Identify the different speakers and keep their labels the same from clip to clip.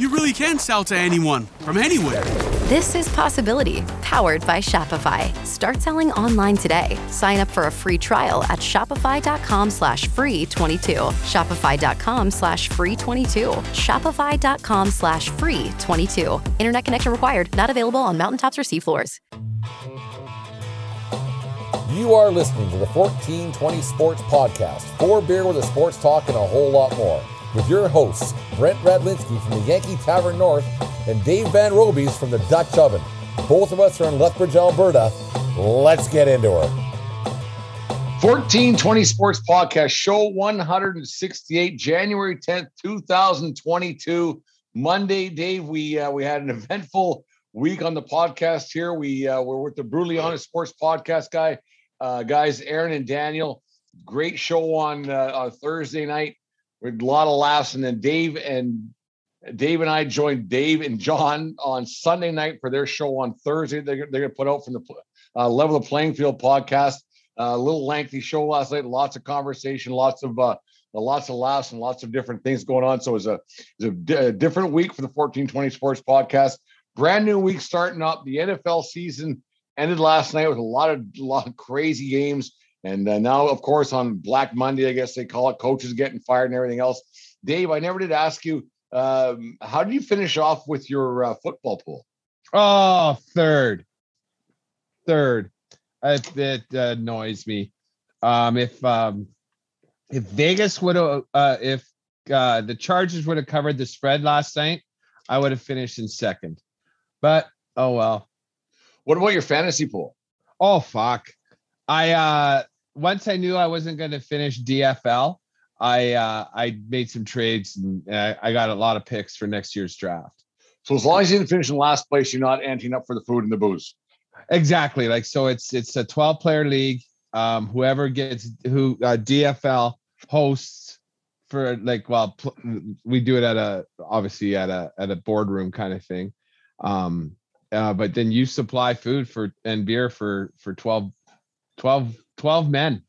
Speaker 1: you really can sell to anyone from anywhere.
Speaker 2: This is Possibility, powered by Shopify. Start selling online today. Sign up for a free trial at shopify.com slash free 22. Shopify.com slash free 22. Shopify.com slash free 22. Internet connection required. Not available on mountaintops or seafloors.
Speaker 3: You are listening to the 1420 Sports Podcast. Four beer with a sports talk and a whole lot more. With your hosts, Brent Radlinski from the Yankee Tavern North and Dave Van Robies from the Dutch Oven. Both of us are in Lethbridge, Alberta. Let's get into it. 1420 Sports Podcast, show 168, January 10th, 2022. Monday, Dave, we uh, we had an eventful week on the podcast here. We uh, we're with the Brutally Honest Sports Podcast guy, uh, guys, Aaron and Daniel. Great show on, uh, on Thursday night with a lot of laughs. And then Dave and Dave and I joined Dave and John on Sunday night for their show on Thursday. They're, they're going to put out from the uh, Level the Playing Field podcast. Uh, a little lengthy show last night. Lots of conversation, lots of uh, lots of laughs, and lots of different things going on. So it was a, it was a, d- a different week for the 1420 Sports Podcast. Brand new week starting up. The NFL season ended last night with a lot of a lot of crazy games. And uh, now, of course, on Black Monday, I guess they call it, coaches getting fired and everything else. Dave, I never did ask you, um, how did you finish off with your uh, football pool?
Speaker 4: Oh, third, third. It, it uh, annoys me. Um, if um, if Vegas would have, uh, if uh, the Chargers would have covered the spread last night, I would have finished in second. But oh well.
Speaker 3: What about your fantasy pool?
Speaker 4: Oh fuck. I uh once I knew I wasn't going to finish DFL, I uh I made some trades and I, I got a lot of picks for next year's draft.
Speaker 3: So as long as you didn't finish in last place, you're not anting up for the food and the booze.
Speaker 4: Exactly. Like so it's it's a 12 player league. Um whoever gets who uh, DFL hosts for like well pl- we do it at a obviously at a at a boardroom kind of thing. Um uh, but then you supply food for and beer for for 12 12 12 men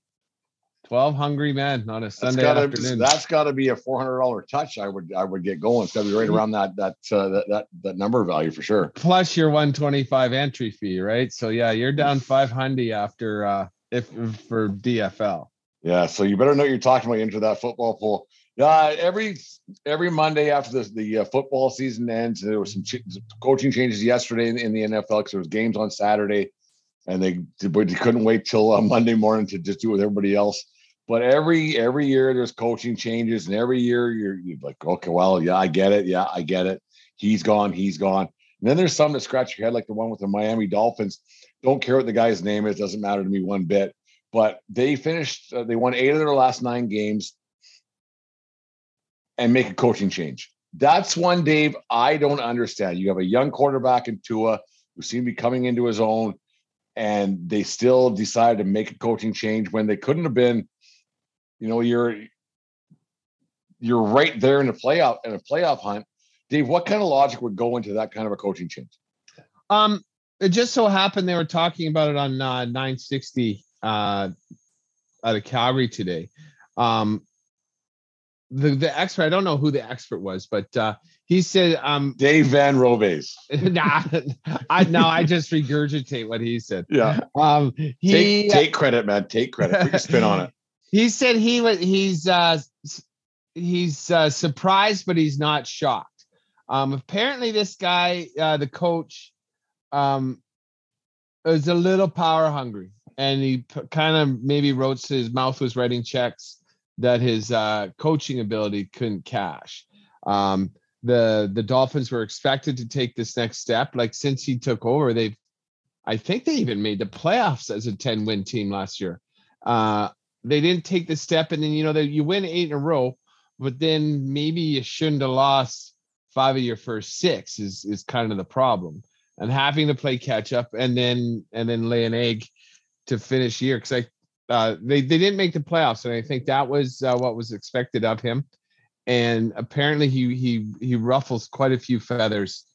Speaker 4: 12 hungry men on a sunday
Speaker 3: that's gotta,
Speaker 4: afternoon
Speaker 3: That's got to be a four hundred dollar touch. I would I would get going. It's got to be right
Speaker 4: Mm-hmm.
Speaker 3: around that that uh, that that that number value for sure.
Speaker 4: plus your 125 entry fee right so yeah you're down 500 after uh if for dfl
Speaker 3: Yeah, so you better know what you're talking about into that football pool. Yeah, every every Monday after the the uh, football season ends, there was some ch- coaching changes yesterday in, in the NFL because there was games on Saturday, and they, but couldn't wait till uh, Monday morning to just do it with everybody else. But every every year there's coaching changes, and every year you're, you're like, okay, well, yeah, I get it, yeah, I get it. He's gone, he's gone. And then there's some that scratch your head, like the one with the Miami Dolphins. Don't care what the guy's name is; doesn't matter to me one bit. But they finished, uh, they won eight of their last nine games and make a coaching change. That's one, Dave, I don't understand. You have a young quarterback in Tua who seemed to be coming into his own, and they still decided to make a coaching change when they couldn't have been, you know, you're you're right there in the playoff in a playoff hunt. Dave, what kind of logic would go into that kind of a coaching change?
Speaker 4: um it just so happened they were talking about it on uh 960 uh out of calgary today um the the expert i don't know who the expert was but uh He said, um,
Speaker 3: Dave Van Roves.
Speaker 4: nah, I no, I just regurgitate what he said.
Speaker 3: Yeah.
Speaker 4: Um, he
Speaker 3: Take, take credit, man. Take credit. Put your spin on it.
Speaker 4: he said he was he's uh he's uh, surprised, but he's not shocked. Um, apparently, this guy, uh, the coach, um, is a little power hungry, and he p- kind of maybe wrote his mouth was writing checks that his uh, coaching ability couldn't cash. Um, the the Dolphins were expected to take this next step. Like since he took over, they've I think they even made the playoffs as a 10 win team last year. Uh, they didn't take the step, and then you know that you win eight in a row, but then maybe you shouldn't have lost five of your first six is is kind of the problem, and having to play catch up and then and then lay an egg to finish year because I uh, they they didn't make the playoffs, and I think that was uh, what was expected of him, and apparently he he he ruffles quite a few feathers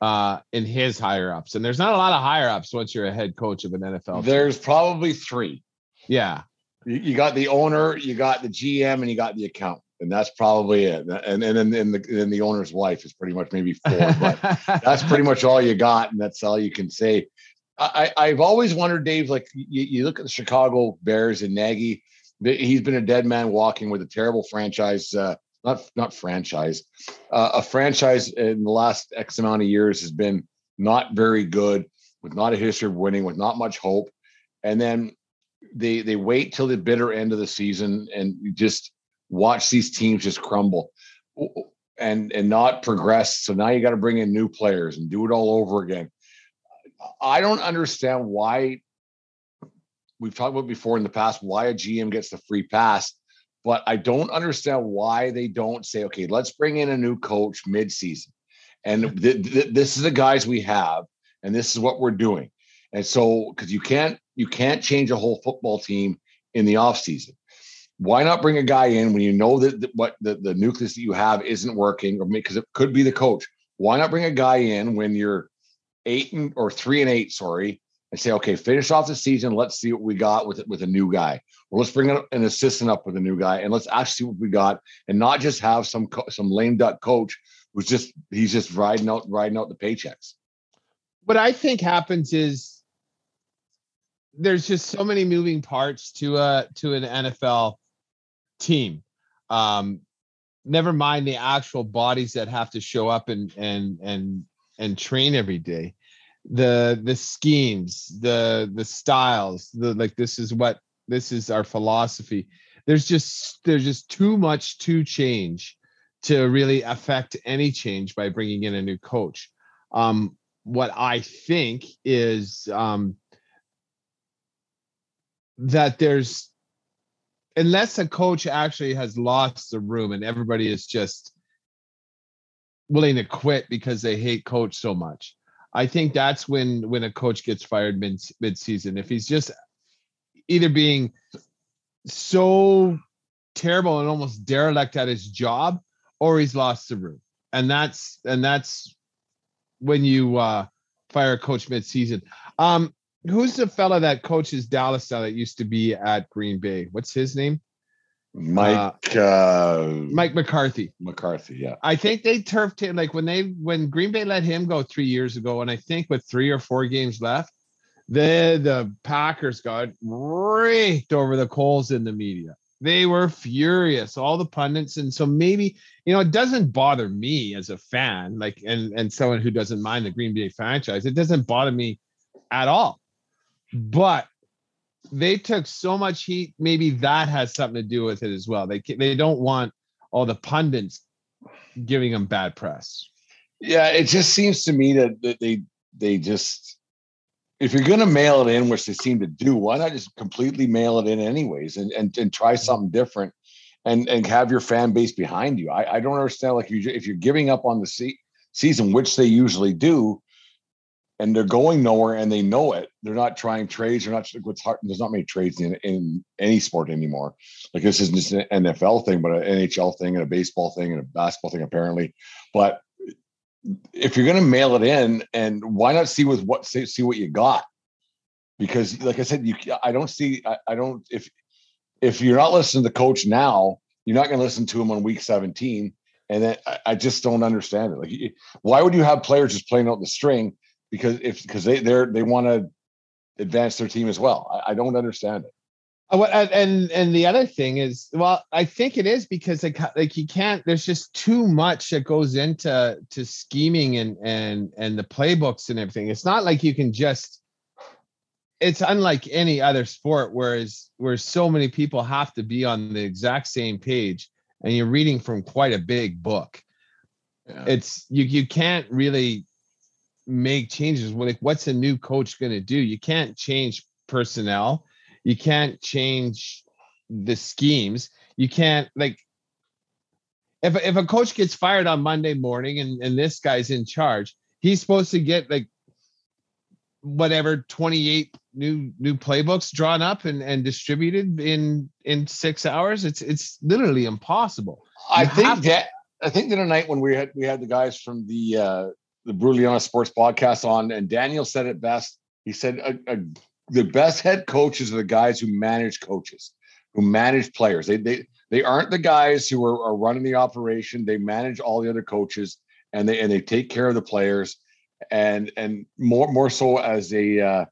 Speaker 4: uh in his higher ups and there's not a lot of higher ups once you're a head coach of an NFL team.
Speaker 3: There's probably three.
Speaker 4: yeah
Speaker 3: You, you got the owner, you got the GM, and you got the account, and that's probably it. And and then and the then the owner's wife is pretty much maybe four, but that's pretty much all you got, and that's all you can say. I, I- I've always wondered, Dave. Like you, you look at the Chicago Bears and Nagy. He's been a dead man walking with a terrible franchise. Uh, not not franchise. Uh, a franchise in the last X amount of years has been not very good, with not a history of winning, with not much hope, and then they they wait till the bitter end of the season and just watch these teams just crumble and and not progress. So now you got to bring in new players and do it all over again. I don't understand why we've talked about before in the past why a GM gets the free pass, but I don't understand why they don't say, okay, let's bring in a new coach mid-season. And th- th- this is the guys we have, and this is what we're doing. And so, because you can't you can't change a whole football team in the offseason. Why not bring a guy in when you know that, that what the, the nucleus that you have isn't working, or because it could be the coach? Why not bring a guy in when you're eight and or three and eight, sorry, and say, okay, finish off the season. Let's see what we got with with a new guy, or let's bring an an assistant up with a new guy, and let's actually see what we got, and not just have some co- some lame duck coach who's just he's just riding out riding out the paychecks.
Speaker 4: what I think happens is there's just so many moving parts to a to an NFL team. Um, never mind the actual bodies that have to show up and and and and train every day. The the schemes, the the styles, the like this is what this is our philosophy. There's just there's just too much to change to really affect any change by bringing in a new coach. Um, what I think is um, that there's unless a coach actually has lost the room and everybody is just willing to quit because they hate coach so much. I think that's when when a coach gets fired mid mid season. If he's just either being so terrible and almost derelict at his job, or he's lost the room, and that's and that's when you uh, fire a coach mid season. Um, who's the fella that coaches Dallas now that used to be at Green Bay? What's his name?
Speaker 3: Mike uh,
Speaker 4: Mike McCarthy.
Speaker 3: McCarthy, yeah.
Speaker 4: I think they turfed him like when they when Green Bay let him go three years ago, and I think with three or four games left, the the Packers got raked over the coals in the media. They were furious, all the pundits, and so maybe you know it doesn't bother me as a fan, like and and someone who doesn't mind the Green Bay franchise. It doesn't bother me at all, but they took so much heat. Maybe that has something to do with it as well. They they don't want all the pundits giving them bad press.
Speaker 3: Yeah, it just seems to me that, that they they just if you're gonna mail it in, which they seem to do, why not just completely mail it in anyways and and, and try something different and and have your fan base behind you. I, I don't understand like you if you're giving up on the se- season, which they usually do, and they're going nowhere and they know it. They're not trying trades. They're not what's hard. There's not many trades in, in any sport anymore. Like this isn't just an NFL thing, but an NHL thing and a baseball thing and a basketball thing apparently. But if you're going to mail it in, and why not see with what see, what you got? Because, like I said, you I don't see I, I don't if if you're not listening to the coach now, you're not going to listen to him on week 17, And then I, I just don't understand it. Like, why would you have players just playing out the string? Because if because they they're they want to advance their team as well. I, I don't understand it.
Speaker 4: Uh, And and and the other thing is, well, I think it is because like like you can't. There's just too much that goes into to scheming and and and the playbooks and everything. It's not like you can just. It's unlike any other sport, whereas where so many people have to be on the exact same page, and you're reading from quite a big book.
Speaker 3: Yeah.
Speaker 4: It's you you can't really make changes. Like, what's a new coach going to do? You can't change personnel you can't change the schemes you can't like if, if a coach gets fired on monday morning and, and this guy's in charge he's supposed to get like whatever 28 new new playbooks drawn up and, and distributed in in six hours it's it's literally impossible
Speaker 3: I think
Speaker 4: to-
Speaker 3: that I think the other night when we had we had the guys from the uh the Brutally Honest Sports podcast on, and Daniel said it best. He said uh, uh, the best head coaches are the guys who manage coaches, who manage players. They they they aren't the guys who are, are running the operation. They manage all the other coaches, and they and they take care of the players, and and more more so as a uh,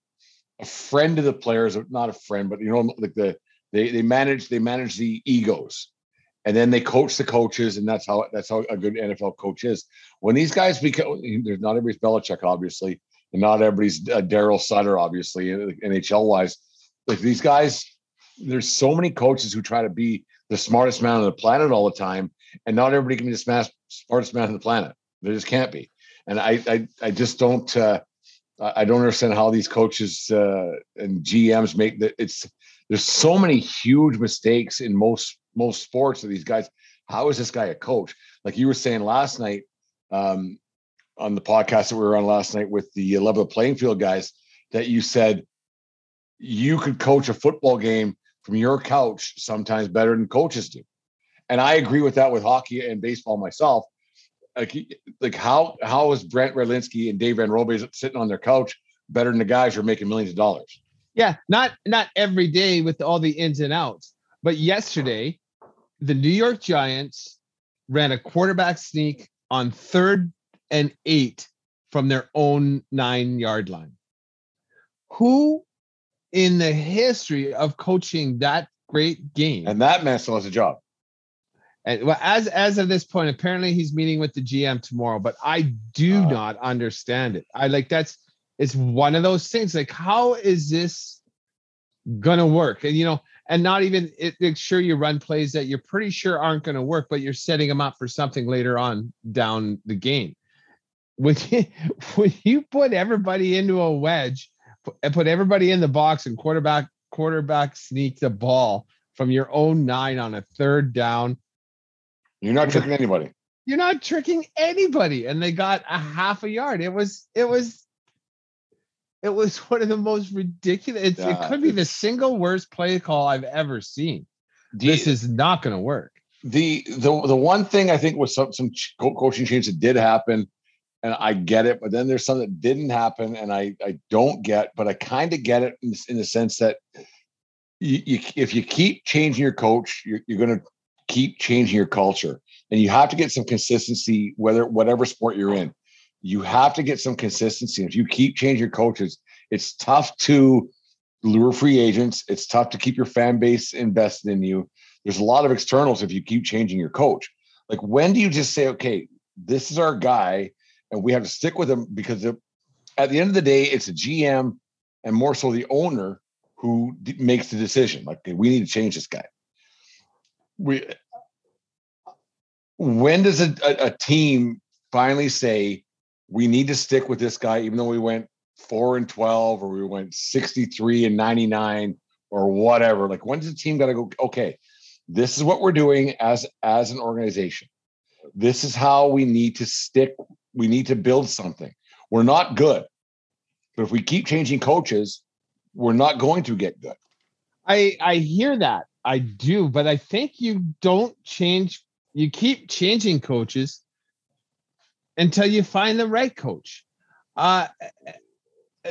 Speaker 3: a friend of the players, not a friend, but you know like the they they manage they manage the egos and then they coach the coaches, and that's how that's how a good NFL coach is. When these guys become, there's not everybody's Belichick, obviously, and not everybody's uh, Darryl Sutter, obviously, NHL wise. Like these guys, there's so many coaches who try to be the smartest man on the planet all the time, and not everybody can be the smartest man on the planet. There just can't be, and I I, I just don't. Uh, I don't understand how these coaches uh, and GMs make that. It's there's so many huge mistakes in most most sports of these guys. How is this guy a coach? Like you were saying last night um, on the podcast that we were on last night with the level of playing field guys, that you said you could coach a football game from your couch sometimes better than coaches do. And I agree with that with hockey and baseball myself. Like, like how how is Brent Redlinsky and Dave Van Robe sitting on their couch better than the guys who are making millions of dollars?
Speaker 4: yeah not not every day with all the ins and outs but yesterday the new york giants ran a quarterback sneak on third and eight from their own nine yard line who in the history of coaching that great game
Speaker 3: And that man still has a job.
Speaker 4: and well, as as of this point, apparently he's meeting with the GM tomorrow, but I do
Speaker 3: Uh.
Speaker 4: not understand it. I like that's it's one of those things. Like, how is this gonna work? And you know, and not even it, it- sure you run plays that you're pretty sure aren't gonna work, but you're setting them up for something later on down the game. When you when you put everybody into a wedge and put everybody in the box and quarterback quarterback sneak the ball from your own nine on a third down
Speaker 3: You're not tricking anybody.
Speaker 4: you're not tricking anybody and they got a half a yard it was it was it was one of the most ridiculous it's, it could be the single worst play call i've ever seen.
Speaker 3: The-
Speaker 4: this is not going to work.
Speaker 3: The the the one thing I think was some some coaching change that did happen, and I get it, but then there's some that didn't happen, and I I don't get, but I kind of get it in, the- in the sense that you, you if you keep changing your coach, you're, you're going to keep changing your culture, and you have to get some consistency, whether whatever sport you're in, you have to get some consistency. If you keep changing your coaches, it's tough to lure free agents. It's tough to keep your fan base invested in you there's a lot of externals if you keep changing your coach. Like when do you just say, okay, this is our guy, and we have to stick with him because at the end of the day, it's a GM and more so the owner who d- makes the decision. Like we need to change this guy. We when does a, a, a team finally say we need to stick with this guy, even though we went four and twelve or we went 63 and 99 or whatever? Like when's the team got to go, okay, this is what we're doing as as an organization. This is how we need to stick we need to build something. We're not good but if we keep changing coaches we're not going to get good.
Speaker 4: I i hear that. I do but i think you don't change you keep changing coaches until you find the right coach uh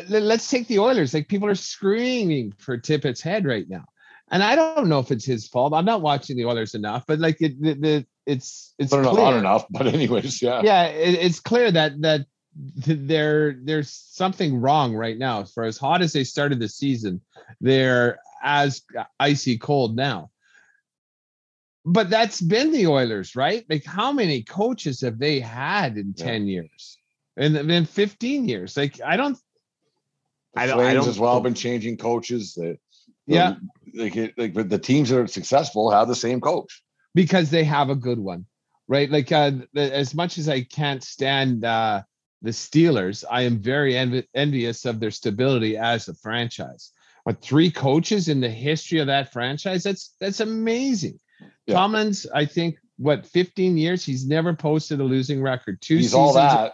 Speaker 4: let- let's take the oilers like people are screaming for tippett's head right now and I don't know if it's his fault. I'm not watching the Oilers enough, but like it, the, the it's it's
Speaker 3: not,
Speaker 4: clear.
Speaker 3: enough. But anyways, yeah.
Speaker 4: yeah, it, it's clear that that there there's something wrong right now. For as hot as they started the season, they're as icy cold now. But that's been the Oilers, right? Like, how many coaches have they had in
Speaker 3: Yeah.
Speaker 4: ten years, and then fifteen years? Like, I don't.
Speaker 3: The
Speaker 4: I don't- I don't-
Speaker 3: as well been changing coaches. The, the-
Speaker 4: Yeah.
Speaker 3: like like but the teams that are successful have the same coach.
Speaker 4: because they have a good one, right? Like uh, the, as much as I can't stand uh, the Steelers, I am very envi- envious of their stability as a franchise. But three coaches in the history of that franchise—that's that's amazing.
Speaker 3: Yeah.
Speaker 4: Tomlin's, I think, what 15 years he's never posted a losing record. Two
Speaker 3: He's
Speaker 4: seasons,
Speaker 3: all that.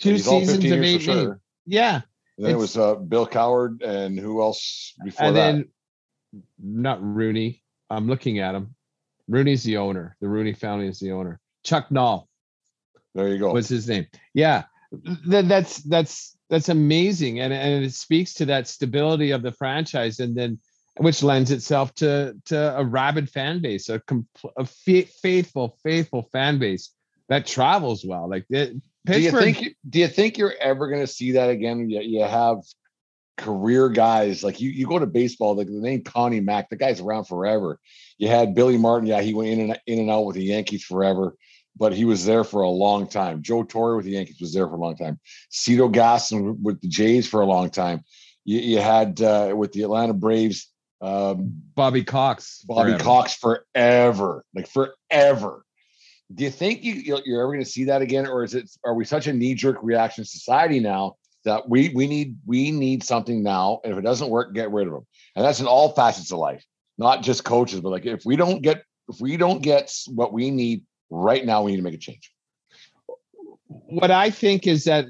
Speaker 4: two
Speaker 3: He's all
Speaker 4: seasons
Speaker 3: 15
Speaker 4: of eight.
Speaker 3: sure.
Speaker 4: Yeah,
Speaker 3: And then it was uh, Bill Coward and who else before
Speaker 4: and
Speaker 3: that?
Speaker 4: then not Rooney. I'm looking at him. Rooney's the owner. The Rooney family is the owner. Chuck Noll.
Speaker 3: there you go.
Speaker 4: what's his name yeah th- that's that's that's amazing and and it speaks to that stability of the franchise and then which lends itself to to a rabid fan base a, compl- a faithful faithful fan base that travels well like it,
Speaker 3: do you think do you think you're ever going to see that again? You, you have career guys like you. You go to baseball, like the name Connie Mack. The guy's around forever. You had Billy Martin. Yeah, he went in and in and out with the Yankees forever, but he was there for a long time. Joe Torre with the Yankees was there for a long time. Cito Gaston with the Jays for a long time. You, you had uh, with the Atlanta Braves. Um,
Speaker 4: Bobby Cox
Speaker 3: Bobby
Speaker 4: forever.
Speaker 3: Cox forever, like forever. Do you think you you're ever going to see that again, or is it? Are we such a knee jerk reaction society now that we we need we need something now? And if it doesn't work, get rid of them. And that's in all facets of life, not just coaches, but like if we don't get if we don't get what we need right now, we need to make a change.
Speaker 4: what I think is that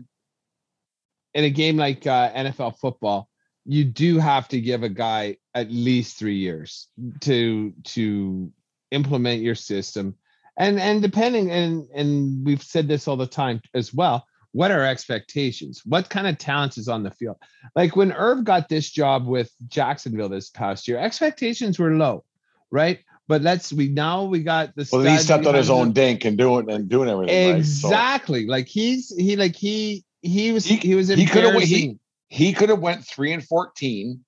Speaker 4: in a game like uh, NFL football, you do have to give a guy at least three years to to implement your system, and and depending and and we've said this all the time as well. What are expectations? What kind of talents is on the field? Like when Irv got this job with Jacksonville this past year, expectations were low, right? But let's we now we got the
Speaker 3: Well, he stepped on his own dink and doing and doing everything. right? So
Speaker 4: Exactly. Like he's he like he he was
Speaker 3: He-
Speaker 4: he, was
Speaker 3: he coulda he-
Speaker 4: embarrassing.
Speaker 3: He could have went three and fourteen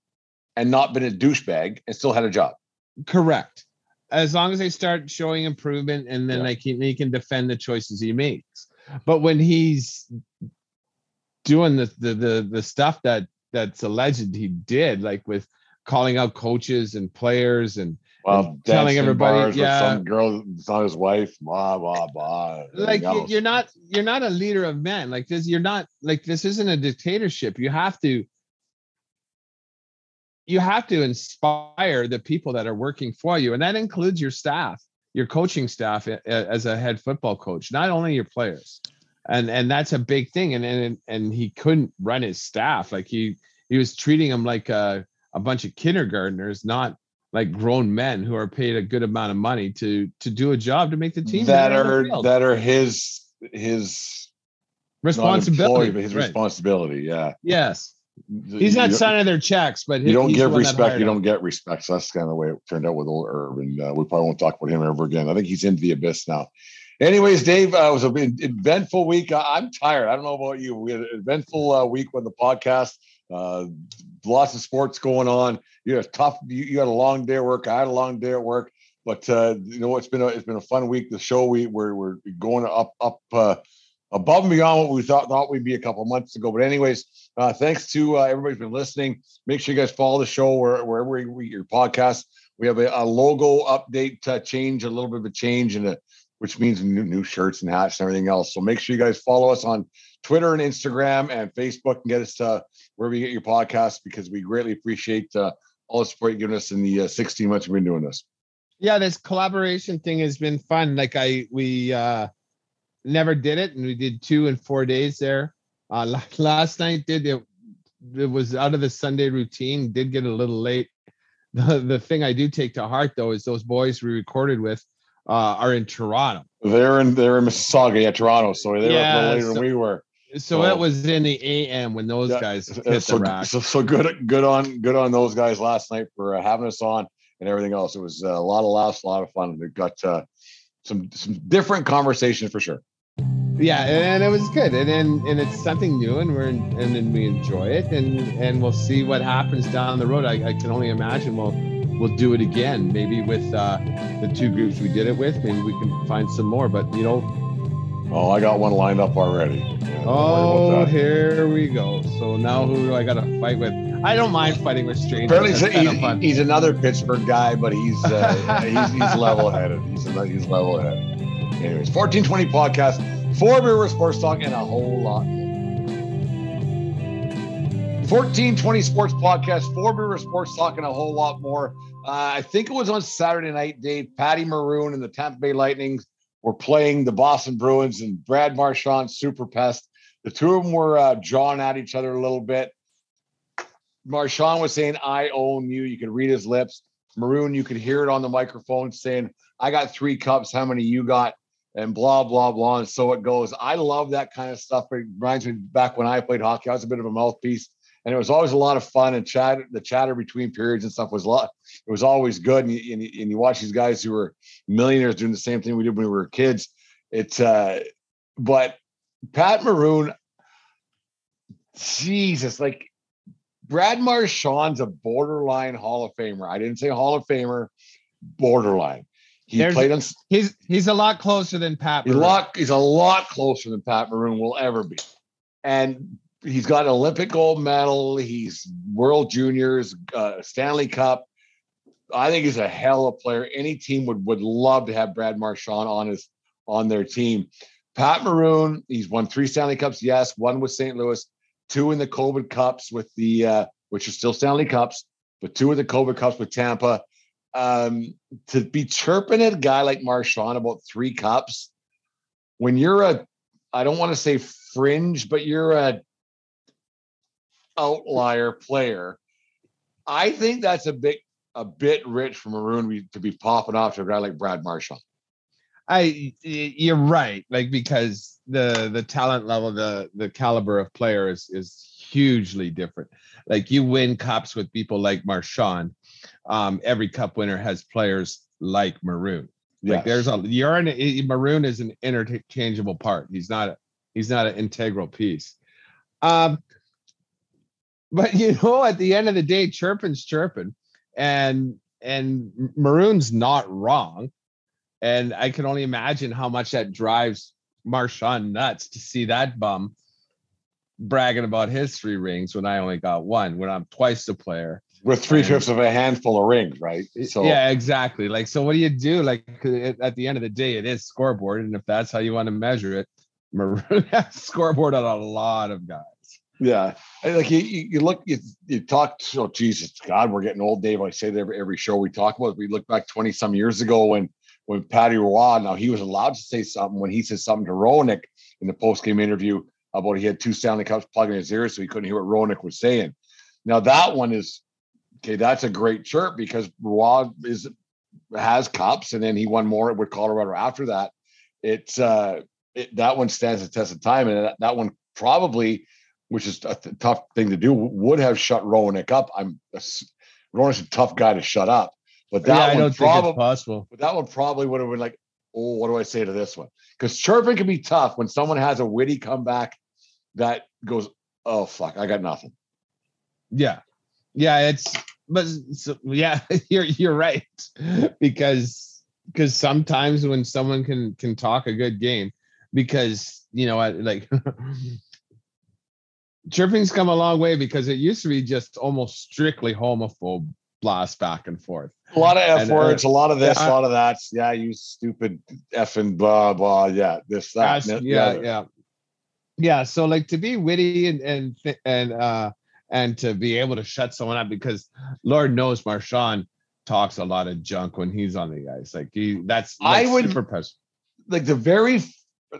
Speaker 3: and not been a douchebag and still had a job.
Speaker 4: correct. As long as they start showing improvement and then
Speaker 3: Yeah.
Speaker 4: like he, he can defend the choices he makes. But when he's doing the the the, the stuff that that's alleged he did, like with calling out coaches and players and
Speaker 3: Well,
Speaker 4: telling everybody, yeah.
Speaker 3: some girl, not his wife, blah blah blah.
Speaker 4: like
Speaker 3: else.
Speaker 4: you're not you're not a leader of men like this you're not like this isn't a dictatorship you have to you have to inspire the people that are working for you and that includes your staff your coaching staff as a head football coach not only your players and and that's a big thing and and and he couldn't run his staff like he he was treating them like a, a bunch of kindergartners not like grown men who are paid a good amount of money to to do a job to make the team
Speaker 3: that
Speaker 4: better on the
Speaker 3: are that are his his
Speaker 4: responsibility.
Speaker 3: but his
Speaker 4: right.
Speaker 3: responsibility. Yeah,
Speaker 4: Yes, he's not
Speaker 3: you,
Speaker 4: signing their checks, but
Speaker 3: You don't give respect. You don't get respect. So that's kind of the way it turned out with old Herb, and uh, we probably won't talk about him ever again. I think he's into the abyss now. Anyways, Dave, uh, it was an eventful week. I'm tired. I don't know about you. We had an eventful uh, week with the podcast. Uh, lots of sports going on. You had a tough. You, you had a long day at work. I had a long day at work. But uh, you know, it's been a it's been a fun week. The show we we're we're going up up uh, above and beyond what we thought thought we'd be a couple months ago. But anyways, uh, thanks to uh, everybody's been listening. Make sure you guys follow the show where, wherever you get your podcast. We have a, a logo update uh, change, a little bit of a change, and which means new, new shirts and hats and everything else. So make sure you guys follow us on Twitter and Instagram and Facebook and get us to wherever you get your podcast, because we greatly appreciate uh, all the support you've given us in the uh, 16 months we've been doing this.
Speaker 4: Yeah, this collaboration thing has been fun. Like I, we uh never did it, and we did two in four days there. Uh, last night did it. It was out of the Sunday routine. Did get a little late. The the thing I do take to heart though is those boys we recorded with uh, are in Toronto.
Speaker 3: They're in they're in Mississauga, yeah, Toronto. So they were a little later
Speaker 4: so-
Speaker 3: than we were.
Speaker 4: So it was in the AM when those
Speaker 3: Yeah,
Speaker 4: guys
Speaker 3: Uh,
Speaker 4: hit
Speaker 3: so,
Speaker 4: the rack.
Speaker 3: so so good good on good on those guys last night for uh, having us on and everything else. It was uh, a lot of laughs, a lot of fun. We got uh, some some different conversations for sure.
Speaker 4: Yeah, and it was good, and then and it's something new, and we're and then we enjoy it, and and we'll see what happens down the road. I, I can only imagine we'll we'll do it again, maybe with uh, the two groups we did it with. Maybe we can find some more, but you know.
Speaker 3: Oh, I got one lined up already.
Speaker 4: Oh, here we go. So now who do I got to fight with? I don't mind fighting with strangers.
Speaker 3: Apparently, he's, he's, he's, another Pittsburgh guy, but he's uh, he's, he's level-headed. He's he's level-headed. Anyways, 1420 podcast, four beer sports talk, and a whole lot. 1420 Sports Podcast, four beer sports talk, and a whole lot more. Uh, I think it was on Saturday night, Dave. Patty Maroon and the Tampa Bay Lightning were playing the Boston Bruins and Brad Marchand, Super Pest. The two of them were uh, jawing at each other a little bit. Marchand was saying, I own you. You could read his lips. Maroon, you could hear it on the microphone saying, I got three cups. How many you got? And blah, blah, blah. And so it goes. I love that kind of stuff. It reminds me back when I played hockey, I was a bit of a mouthpiece. And it was always a lot of fun and chat. The chatter between periods and stuff was a lot. It was always good. And you, and you, and you watch these guys who were millionaires doing the same thing we did when we were kids. It's, uh, but Pat Maroon, Jesus, like Brad Marchand's a borderline Hall of Famer. I didn't say Hall of Famer, borderline. He There's, played on.
Speaker 4: He's he's a lot closer than Pat.
Speaker 3: He's a lot. He's a lot closer than Pat Maroon will ever be, and he's got an Olympic gold medal. He's World Juniors, uh, Stanley Cup. I think he's a hell of a player. Any team would would love to have Brad Marchand on his on their team. Pat Maroon, he's won three Stanley Cups. Yes, one with St. Louis two in the COVID Cups with the, uh, which are still Stanley Cups, but two of the COVID Cups with Tampa. Um, to be chirping at a guy like Marchand about three cups when you're a, I don't want to say fringe, but you're a outlier player. I think that's a bit a bit rich for Maroon to be popping off to a guy like Brad Marchand.
Speaker 4: I you're right, like because the the talent level, the the caliber of player is is hugely different. Like you win cups with people like Marchand. Um, every cup winner has players like Maroon. Like yes. there's a you're an Maroon is an interchangeable part. He's not a he's not an integral piece. Um, but you know, at the end of the day, chirping's chirping, and and Maroon's not wrong. And I can only imagine how much that drives Marchand nuts to see that bum bragging about his three rings when I only got one, when I'm twice the player.
Speaker 3: With three trips of a handful of rings, right?
Speaker 4: So yeah, exactly. Like, so what do you do? Like at the end of the day, it is scoreboard, and if that's how you want to measure it, Maroon has scoreboard on a lot of guys.
Speaker 3: Yeah, like you, you look, you, you talk. Oh Jesus, God, we're getting old, Dave. I say that every, every show we talk about. We look back twenty some years ago when when Patty Roy, now he was allowed to say something when he said something to Roenick in the post game interview about he had two Stanley Cups plugging his ears, so he couldn't hear what Roenick was saying. Now that one is okay. That's a great chirp because Roy is has cups, and then he won more with Colorado after that. It's uh, it, that one stands the test of time, and that, that one probably, which is a th- tough thing to do, would have shut Roenick up. I'm Roenick's a tough guy to shut up. But that yeah, one probably
Speaker 4: possible.
Speaker 3: But that one probably would have been like, oh, what do I say to this one? Because chirping can be tough when someone has a witty comeback that goes, oh fuck, I got nothing.
Speaker 4: Yeah, yeah, it's but so, yeah, you're you're right because because sometimes when someone can can talk a good game because you know I, like chirping's come a long way because it used to be just almost strictly homophobe blast back and forth.
Speaker 3: A lot of F and, uh, words, uh, a lot of this, yeah, a lot of that. Yeah, you stupid effing blah blah. Yeah, this that.
Speaker 4: yeah, yeah, yeah, yeah. So like to be witty and and and uh and to be able to shut someone up because Lord knows Marchand talks a lot of junk when he's on the ice. Like he, that's, that's I would super pes-
Speaker 3: like the very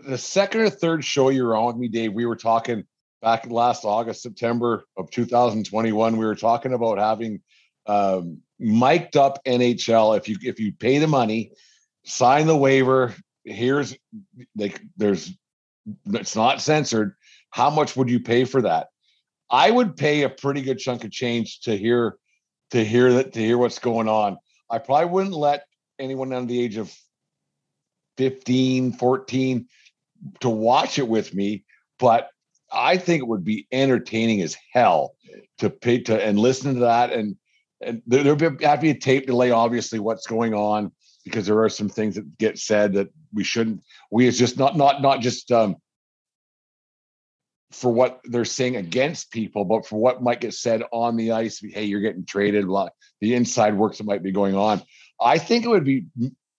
Speaker 3: the second or third show you were on with me, Dave. We were talking back last August, September of 2021. We were talking about having um, mic'd up NHL. If you if you pay the money, sign the waiver. Here's like there's it's not censored. How much would you pay for that? I would pay a pretty good chunk of change to hear to hear that to hear what's going on. I probably wouldn't let anyone under the age of 15, 14 to watch it with me, but I think it would be entertaining as hell to pay to and listen to that. And and there, there'll be be a tape delay, obviously, what's going on, because there are some things that get said that we shouldn't. We it's just not not not just um for what they're saying against people, but for what might get said on the ice. Hey, you're getting traded. Blah, the inside works that might be going on. I think it would be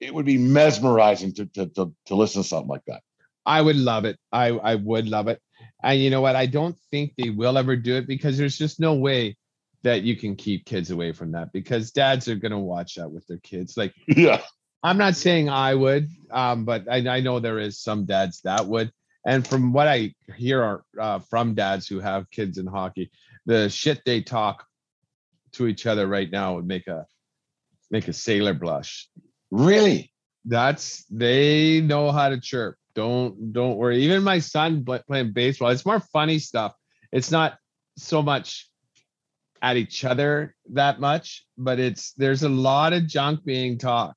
Speaker 3: it would be mesmerizing to to to, to listen to something like that.
Speaker 4: I would love it. I I would love it. And you know what? I don't think they will ever do it because there's just no way that you can keep kids away from that because dads are going to watch that with their kids. Like,
Speaker 3: yeah,
Speaker 4: I'm not saying I would, um, but I, I know there is some dads that would. And from what I hear uh, from dads who have kids in hockey, the shit they talk to each other right now would make a make a sailor blush.
Speaker 3: Really?
Speaker 4: That's they know how to chirp. Don't don't worry. Even my son playing baseball, it's more funny stuff. It's not so much at each other that much, but it's there's a lot of junk being talked.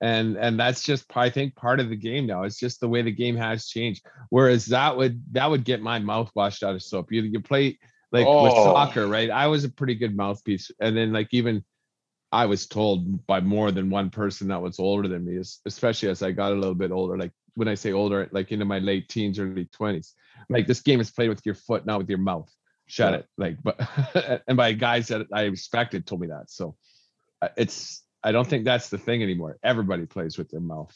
Speaker 4: And and that's just I think part of the game now. It's just the way the game has changed. Whereas that would that would get my mouth washed out of soap. You you play like oh. with soccer, right? I was a pretty good mouthpiece. And then like even I was told by more than one person that was older than me, especially as I got a little bit older, like when I say older, like into my late teens, early twenties. Like this game is played with your foot, not with your mouth. Shut yeah. it. Like, but and by guys that I respected told me that. So uh, it's I don't think that's the thing anymore. Everybody plays with their mouth.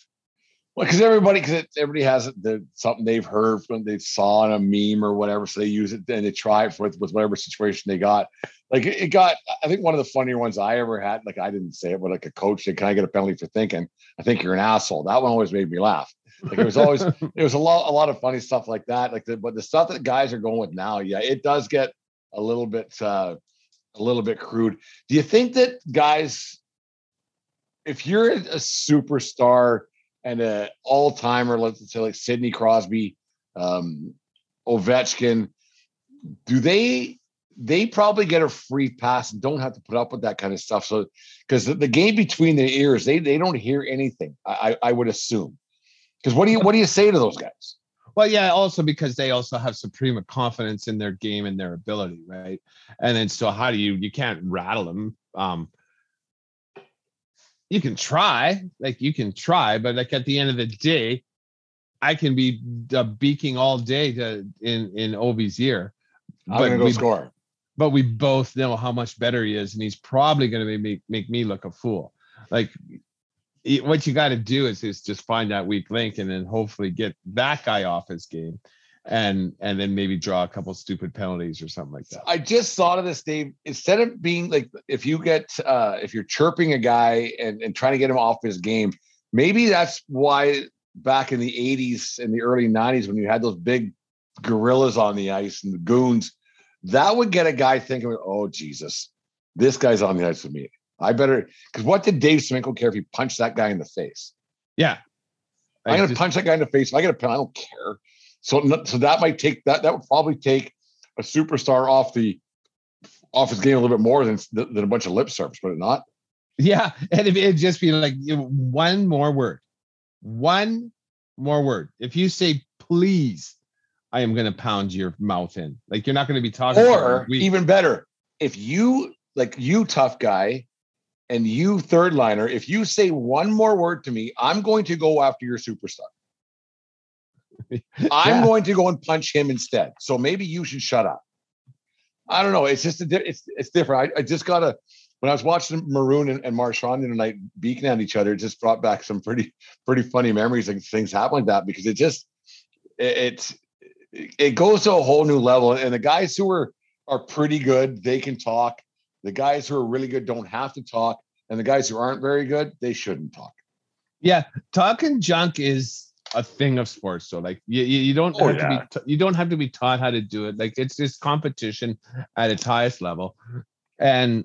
Speaker 3: Well, because everybody, because everybody has it, something they've heard from, they saw on a meme or whatever, so they use it and they try it with with whatever situation they got. Like it, it got, I think one of the funnier ones I ever had. Like I didn't say it, but like a coach said, "Can I get a penalty for thinking?" I think you're an asshole. That one always made me laugh. Like it was always it was a lot a lot of funny stuff like that. Like the, but the stuff that guys are going with now, yeah, it does get a little bit uh a little bit crude. Do you think that guys, if you're a superstar and a all timer, let's say like Sidney Crosby, um, Ovechkin, do they they probably get a free pass and don't have to put up with that kind of stuff. So because the, the, game between their ears, they they don't hear anything. I I would assume. Because what do you what do you say to those guys?
Speaker 4: Well, yeah, also because they also have supreme confidence in their game and their ability, right? And then so how do you you can't rattle them. Um you can try, like you can try, but like at the end of the day, I can be uh, beaking all day to in in Ovi's ear.
Speaker 3: I'm but gonna go we, score.
Speaker 4: But we both know how much better he is, and he's probably gonna make make me look a fool. Like what you got to do is is just find that weak link and then hopefully get that guy off his game and and then maybe draw a couple stupid penalties or something like that.
Speaker 3: I just thought of this, Dave. Instead of being like if you get uh if you're chirping a guy and, and trying to get him off his game, maybe that's why back in the 80s and the early 90s when you had those big gorillas on the ice and the goons, that would get a guy thinking, oh Jesus, this guy's on the ice with me. I better because what did Dave Semenko care if he punched that guy in the face?
Speaker 4: Yeah,
Speaker 3: I'm gonna just, punch that guy in the face. I get a pen. I don't care. So so that might take that that would probably take a superstar off the off his game a little bit more than than a bunch of lip service, but it not.
Speaker 4: Yeah, and if it'd just be like one more word, one more word. If you say please, I am going to pound your mouth in. Like you're not going to be talking.
Speaker 3: Or even better, if you like you tough guy and you third liner, if you say one more word to me, I'm going to go after your superstar. I'm going to go and punch him instead. So maybe you should shut up. I don't know. It's just a, it's it's different. I, I just gotta when I was watching Maroon and, and Marchand tonight beaking at each other, it just brought back some pretty pretty funny memories and things happen like that because it just it, it it goes to a whole new level. And the guys who are are pretty good, they can talk. The guys who are really good don't have to talk, and the guys who aren't very good, they shouldn't talk.
Speaker 4: Yeah, talking junk is a thing of sports. So like you, you don't oh, have yeah. to be you don't have to be taught how to do it. Like it's just competition at its highest level, and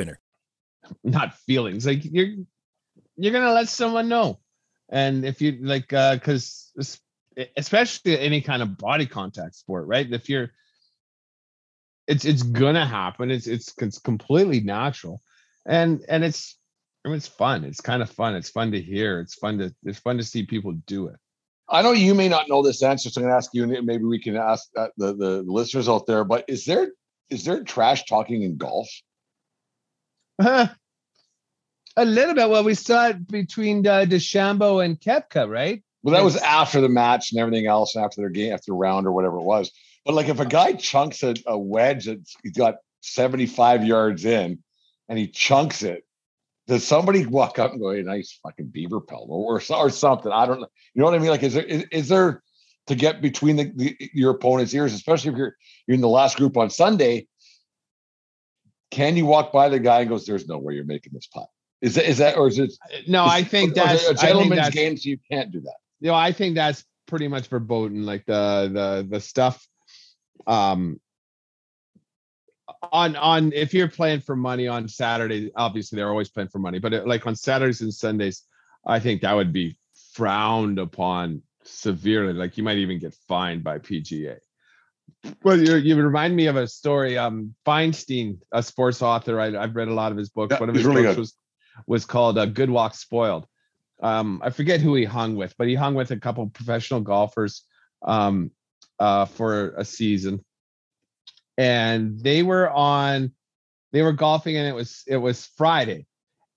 Speaker 5: winner.
Speaker 4: not feelings. Like you're you're gonna let someone know. And if you like uh because especially any kind of body contact sport right? If you're it's it's gonna happen. It's it's, it's completely natural. And and it's I mean, it's fun. It's kind of fun. It's fun to hear. It's fun to it's fun to see people do it.
Speaker 3: I know you may not know this answer, so I'm going to ask you, and maybe we can ask uh, the the listeners out there. But is there is there trash talking in golf?
Speaker 4: Uh, a little bit. Well, we saw it between uh, DeChambeau and Koepka, right?
Speaker 3: Well, that was after the match and everything else, and after their game, after the round or whatever it was. But like, if a guy chunks a, a wedge that he's got 75 yards in, and he chunks it, does somebody walk up and go, "Hey, nice fucking beaver pelt," or or something? I don't know. You know what I mean? Like, is there is, is there to get between the, the, your opponent's ears, especially if you're you're in the last group on Sunday? Can you walk by the guy and goes, "There's no way you're making this putt"? Is that is that or is it?
Speaker 4: No, I think that's
Speaker 3: a gentleman's game, so you can't do that.
Speaker 4: You know, I think that's pretty much verboten. Like the the the stuff, um, on on if you're playing for money on Saturday, obviously they're always playing for money, but it, like on Saturdays and Sundays, I think that would be frowned upon severely. Like you might even get fined by PGA. Well, you you remind me of a story. Um, Feinstein, a sports author, I, have read a lot of his books.
Speaker 3: Yeah,
Speaker 4: One of his
Speaker 3: really
Speaker 4: books
Speaker 3: good.
Speaker 4: was was called "A "Good Walk Spoiled." Um, I forget who he hung with, but he hung with a couple professional golfers um, uh, for a season, and they were on. They were golfing, and it was it was Friday,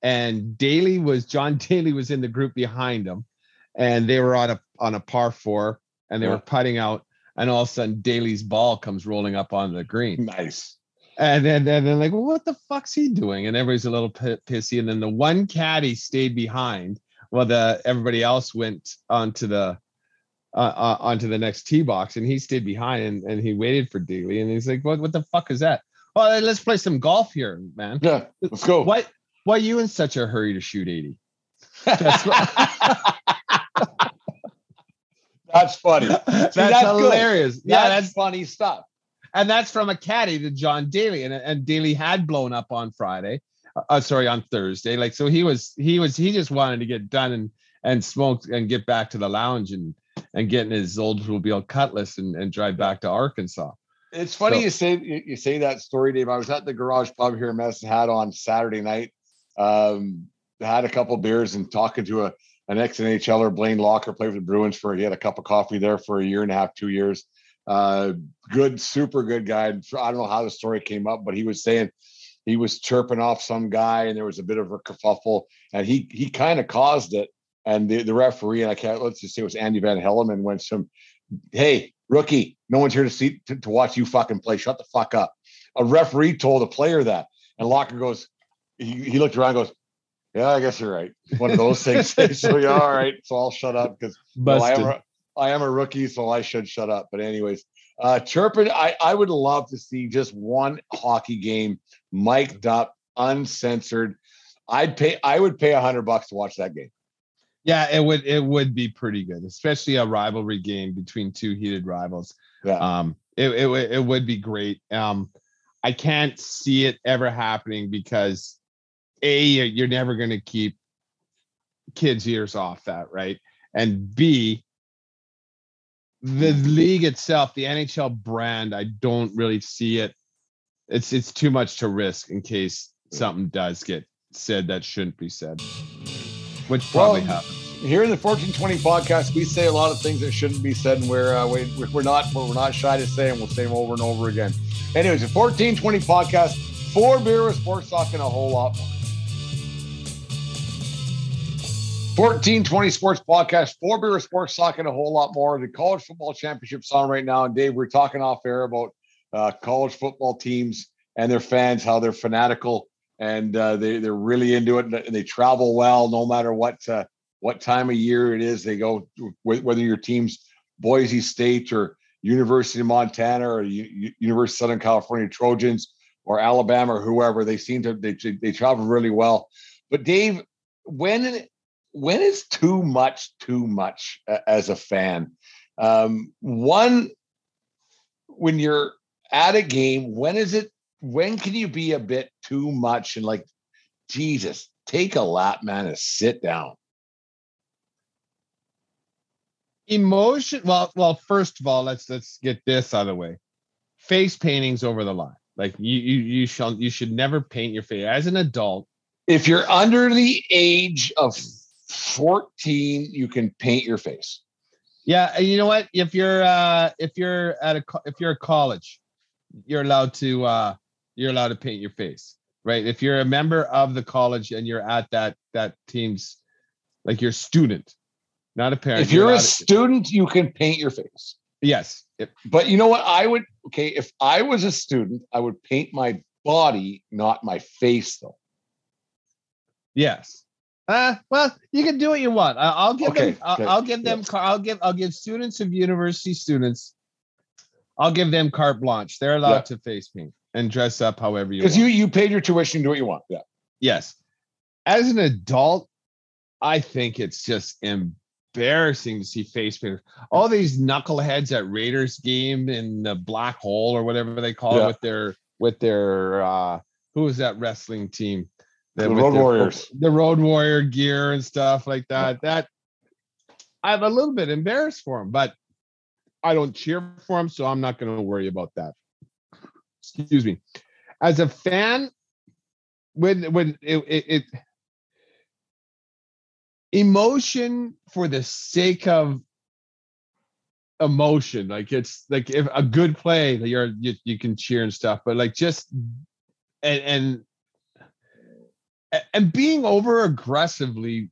Speaker 4: and Daly was John Daly was in the group behind him, and they were on a on a par four, and they
Speaker 3: Yeah.
Speaker 4: were putting out, and all of a sudden Daly's ball comes rolling up on the green.
Speaker 3: Nice.
Speaker 4: And then, then they're like, well, what the fuck's he doing? And everybody's a little pi- pissy. And then the one caddy stayed behind while the everybody else went onto the uh, uh, onto the next tee box, and he stayed behind and, and he waited for Daly. And he's like, what what the fuck is that? Well, let's play some golf here, man.
Speaker 3: Yeah, let's go.
Speaker 4: Why why you in such a hurry to shoot 80? That's, what-
Speaker 3: That's funny. See,
Speaker 4: that's,
Speaker 3: good.
Speaker 4: hilarious. Yeah,
Speaker 3: that's,
Speaker 4: that's
Speaker 3: funny stuff.
Speaker 4: and that's from a caddy to John Daly, and and Daly had blown up on Friday, uh, sorry on Thursday. Like so, he was he was he just wanted to get done and and smoke and get back to the lounge and and get in his Oldsmobile Cutlass and and drive back to Arkansas.
Speaker 3: It's funny
Speaker 4: So-
Speaker 3: you say you, you say that story, Dave. I was at the garage pub here in Medicine Hat on Saturday night. Um, had a couple beers and talking to a an ex NHLer, Blaine Lacher, played for the Bruins for he had a cup of coffee there for a year and a half, two years. Uh, good, super good guy. I don't know how the story came up, but he was saying he was chirping off some guy and there was a bit of a kerfuffle and he he kind of caused it. And the, the referee, and I can't let's just say it was Andy Van Hellemond, went some, hey, rookie, no one's here to see to, to watch you fucking play. Shut the fuck up. A referee told a player that, and Lacher goes, he, he looked around, goes, yeah, I guess you're right. One of those things. so yeah, all right. So I'll shut up because well, I am a, I am a rookie, so I should shut up. But anyways, uh chirping, I, I would love to see just one hockey game mic'd up, uncensored. I'd pay I would pay a hundred bucks to watch that game.
Speaker 4: Yeah, it would it would be pretty good, especially a rivalry game between two heated rivals.
Speaker 3: Yeah.
Speaker 4: Um, it it, would- it would be great. Um, I can't see it ever happening because a you're, never going to keep kids' ears off that, right? And b the league itself, the NHL brand, I don't really see it. It's it's too much to risk in case something does get said that shouldn't be said, which probably
Speaker 3: Well,
Speaker 4: happens.
Speaker 3: Here in the 1420 podcast, we say a lot of things that shouldn't be said, and we're uh, we, we're not we're not shy to say them. We'll say them over and over again. Anyways, the 1420 podcast, four beer with sports talk and a whole lot more. 1420 Sports Podcast, four beer sports talk and a whole lot more. The college football championship's on right now. And Dave, we're talking off air about uh, college football teams and their fans, how they're fanatical and uh, they they're really into it, and they travel well no matter what uh, what time of year it is. They go whether your team's Boise State or University of Montana or U- University of Southern California Trojans or Alabama or whoever. They seem to they they travel really well. But Dave, when when is too much too much uh, as a fan? Um, one when you're at a game, when is it? When can you be a bit too much and like, Jesus, take a lap, man, and sit down?
Speaker 4: Emotion. Well, well. First of all, let's let's get this out of the way. Face paintings over the line. Like you, you, you shall, you should never paint your face as an adult.
Speaker 3: If you're under the age of 14, you can paint your face.
Speaker 4: Yeah, you know what? If you're uh if you're at a if you're a college, you're allowed to uh you're allowed to paint your face, right? If you're a member of the college and you're at that that team's like you're a student, not a parent.
Speaker 3: If you're, you're a student, you can paint your face.
Speaker 4: Yes.
Speaker 3: But you know what? I would okay, if I was a student, I would paint my body, not my face though.
Speaker 4: Yes. Uh, well, you can do what you want. I, will give okay, them. I'll, I'll, give them. I'll give. I'll give students of university students. I'll give them carte blanche. They're allowed yeah. to face paint and dress up however you.
Speaker 3: Because you you paid your tuition, do what you want. Yeah.
Speaker 4: Yes. As an adult, I think it's just embarrassing to see face paint. All these knuckleheads at Raiders game in the black hole or whatever they call yeah. it with their with their uh who was that wrestling team?
Speaker 3: The Road Warriors,
Speaker 4: the Road Warrior gear and stuff like that. That I'm a little bit embarrassed for him, but I don't cheer for him, so I'm not going to worry about that. Excuse me. As a fan, when when it, it, it emotion for the sake of emotion like it's like if a good play you're you, you can cheer and stuff but like just and and and being over aggressively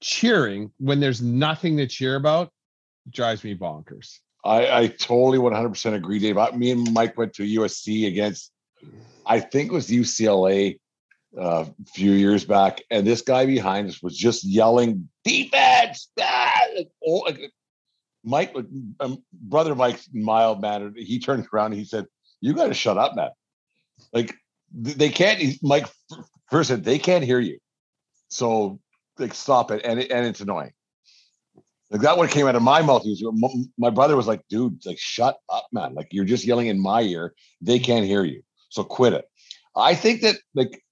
Speaker 4: cheering when there's nothing to cheer about drives me bonkers.
Speaker 3: I, I totally 100% agree, Dave. I, me and Mike went to USC against, I think it was UCLA uh, a few years back, and this guy behind us was just yelling defense. Ah! Oh, like, Mike, um, brother Mike's mild mannered. He turned around and he said, "You got to shut up, man." Like they can't. Mike First, they can't hear you, so like stop it, and it, and it's annoying. Like that one came out of my mouth. Was, my brother was like, "Dude, like shut up, man! Like you're just yelling in my ear. They can't hear you, so quit it." I think that like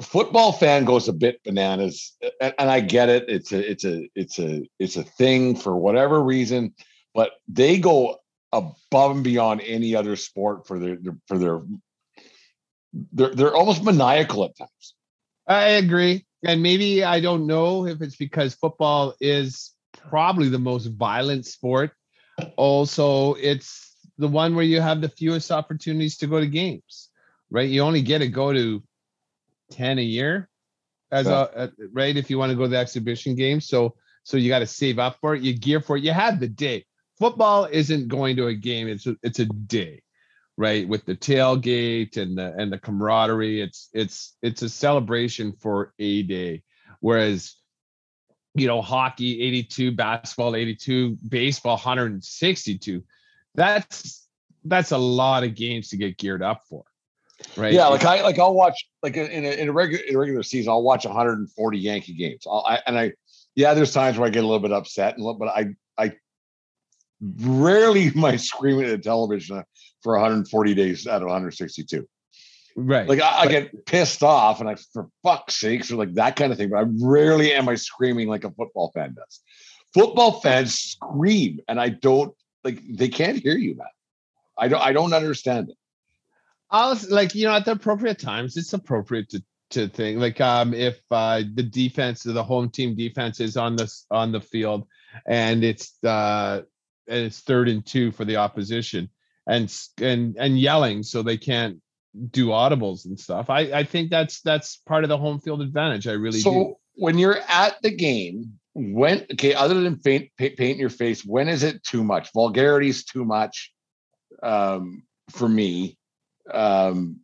Speaker 3: football fan goes a bit bananas, and, and I get it. It's a it's a it's a it's a thing for whatever reason, but they go above and beyond any other sport for their for their they're they're almost maniacal at times.
Speaker 4: I agree, and maybe I don't know if it's because football is probably the most violent sport. Also, it's the one where you have the fewest opportunities to go to games, right? You only get to go to ten a year, as yeah. a, right if you want to go to the exhibition games. So so you got to save up for it. You gear for it. You have the day. Football isn't going to a game. It's a, it's a day right with the tailgate and the and the camaraderie it's it's it's a celebration for a day. Whereas you know hockey 82 basketball 82 baseball 162 that's that's a lot of games to get geared up for right?
Speaker 3: Yeah like i like i'll watch like in a, in a regular in a regular season i'll watch 140 yankee games. I'll, I, and i yeah there's times where i get a little bit upset and but i i rarely i screaming at the television for 140 days out of 162.
Speaker 4: Right.
Speaker 3: Like I, I, get pissed off and I, for fuck's sakes, or like that kind of thing. But I rarely am I screaming like a football fan does. Football fans scream, and I don't like. They can't hear you, man. I don't. I don't understand it.
Speaker 4: I was like, you know, at the appropriate times, it's appropriate to to think like um if uh the defense the home team defense is on this on the field and it's uh and it's third and two for the opposition and and and yelling so they can't do audibles and stuff. I I think that's that's part of the home field advantage. I really
Speaker 3: so
Speaker 4: do.
Speaker 3: when you're at the game, when okay, other than paint paint, your face, when is it too much? Vulgarity is too much um, for me. Um,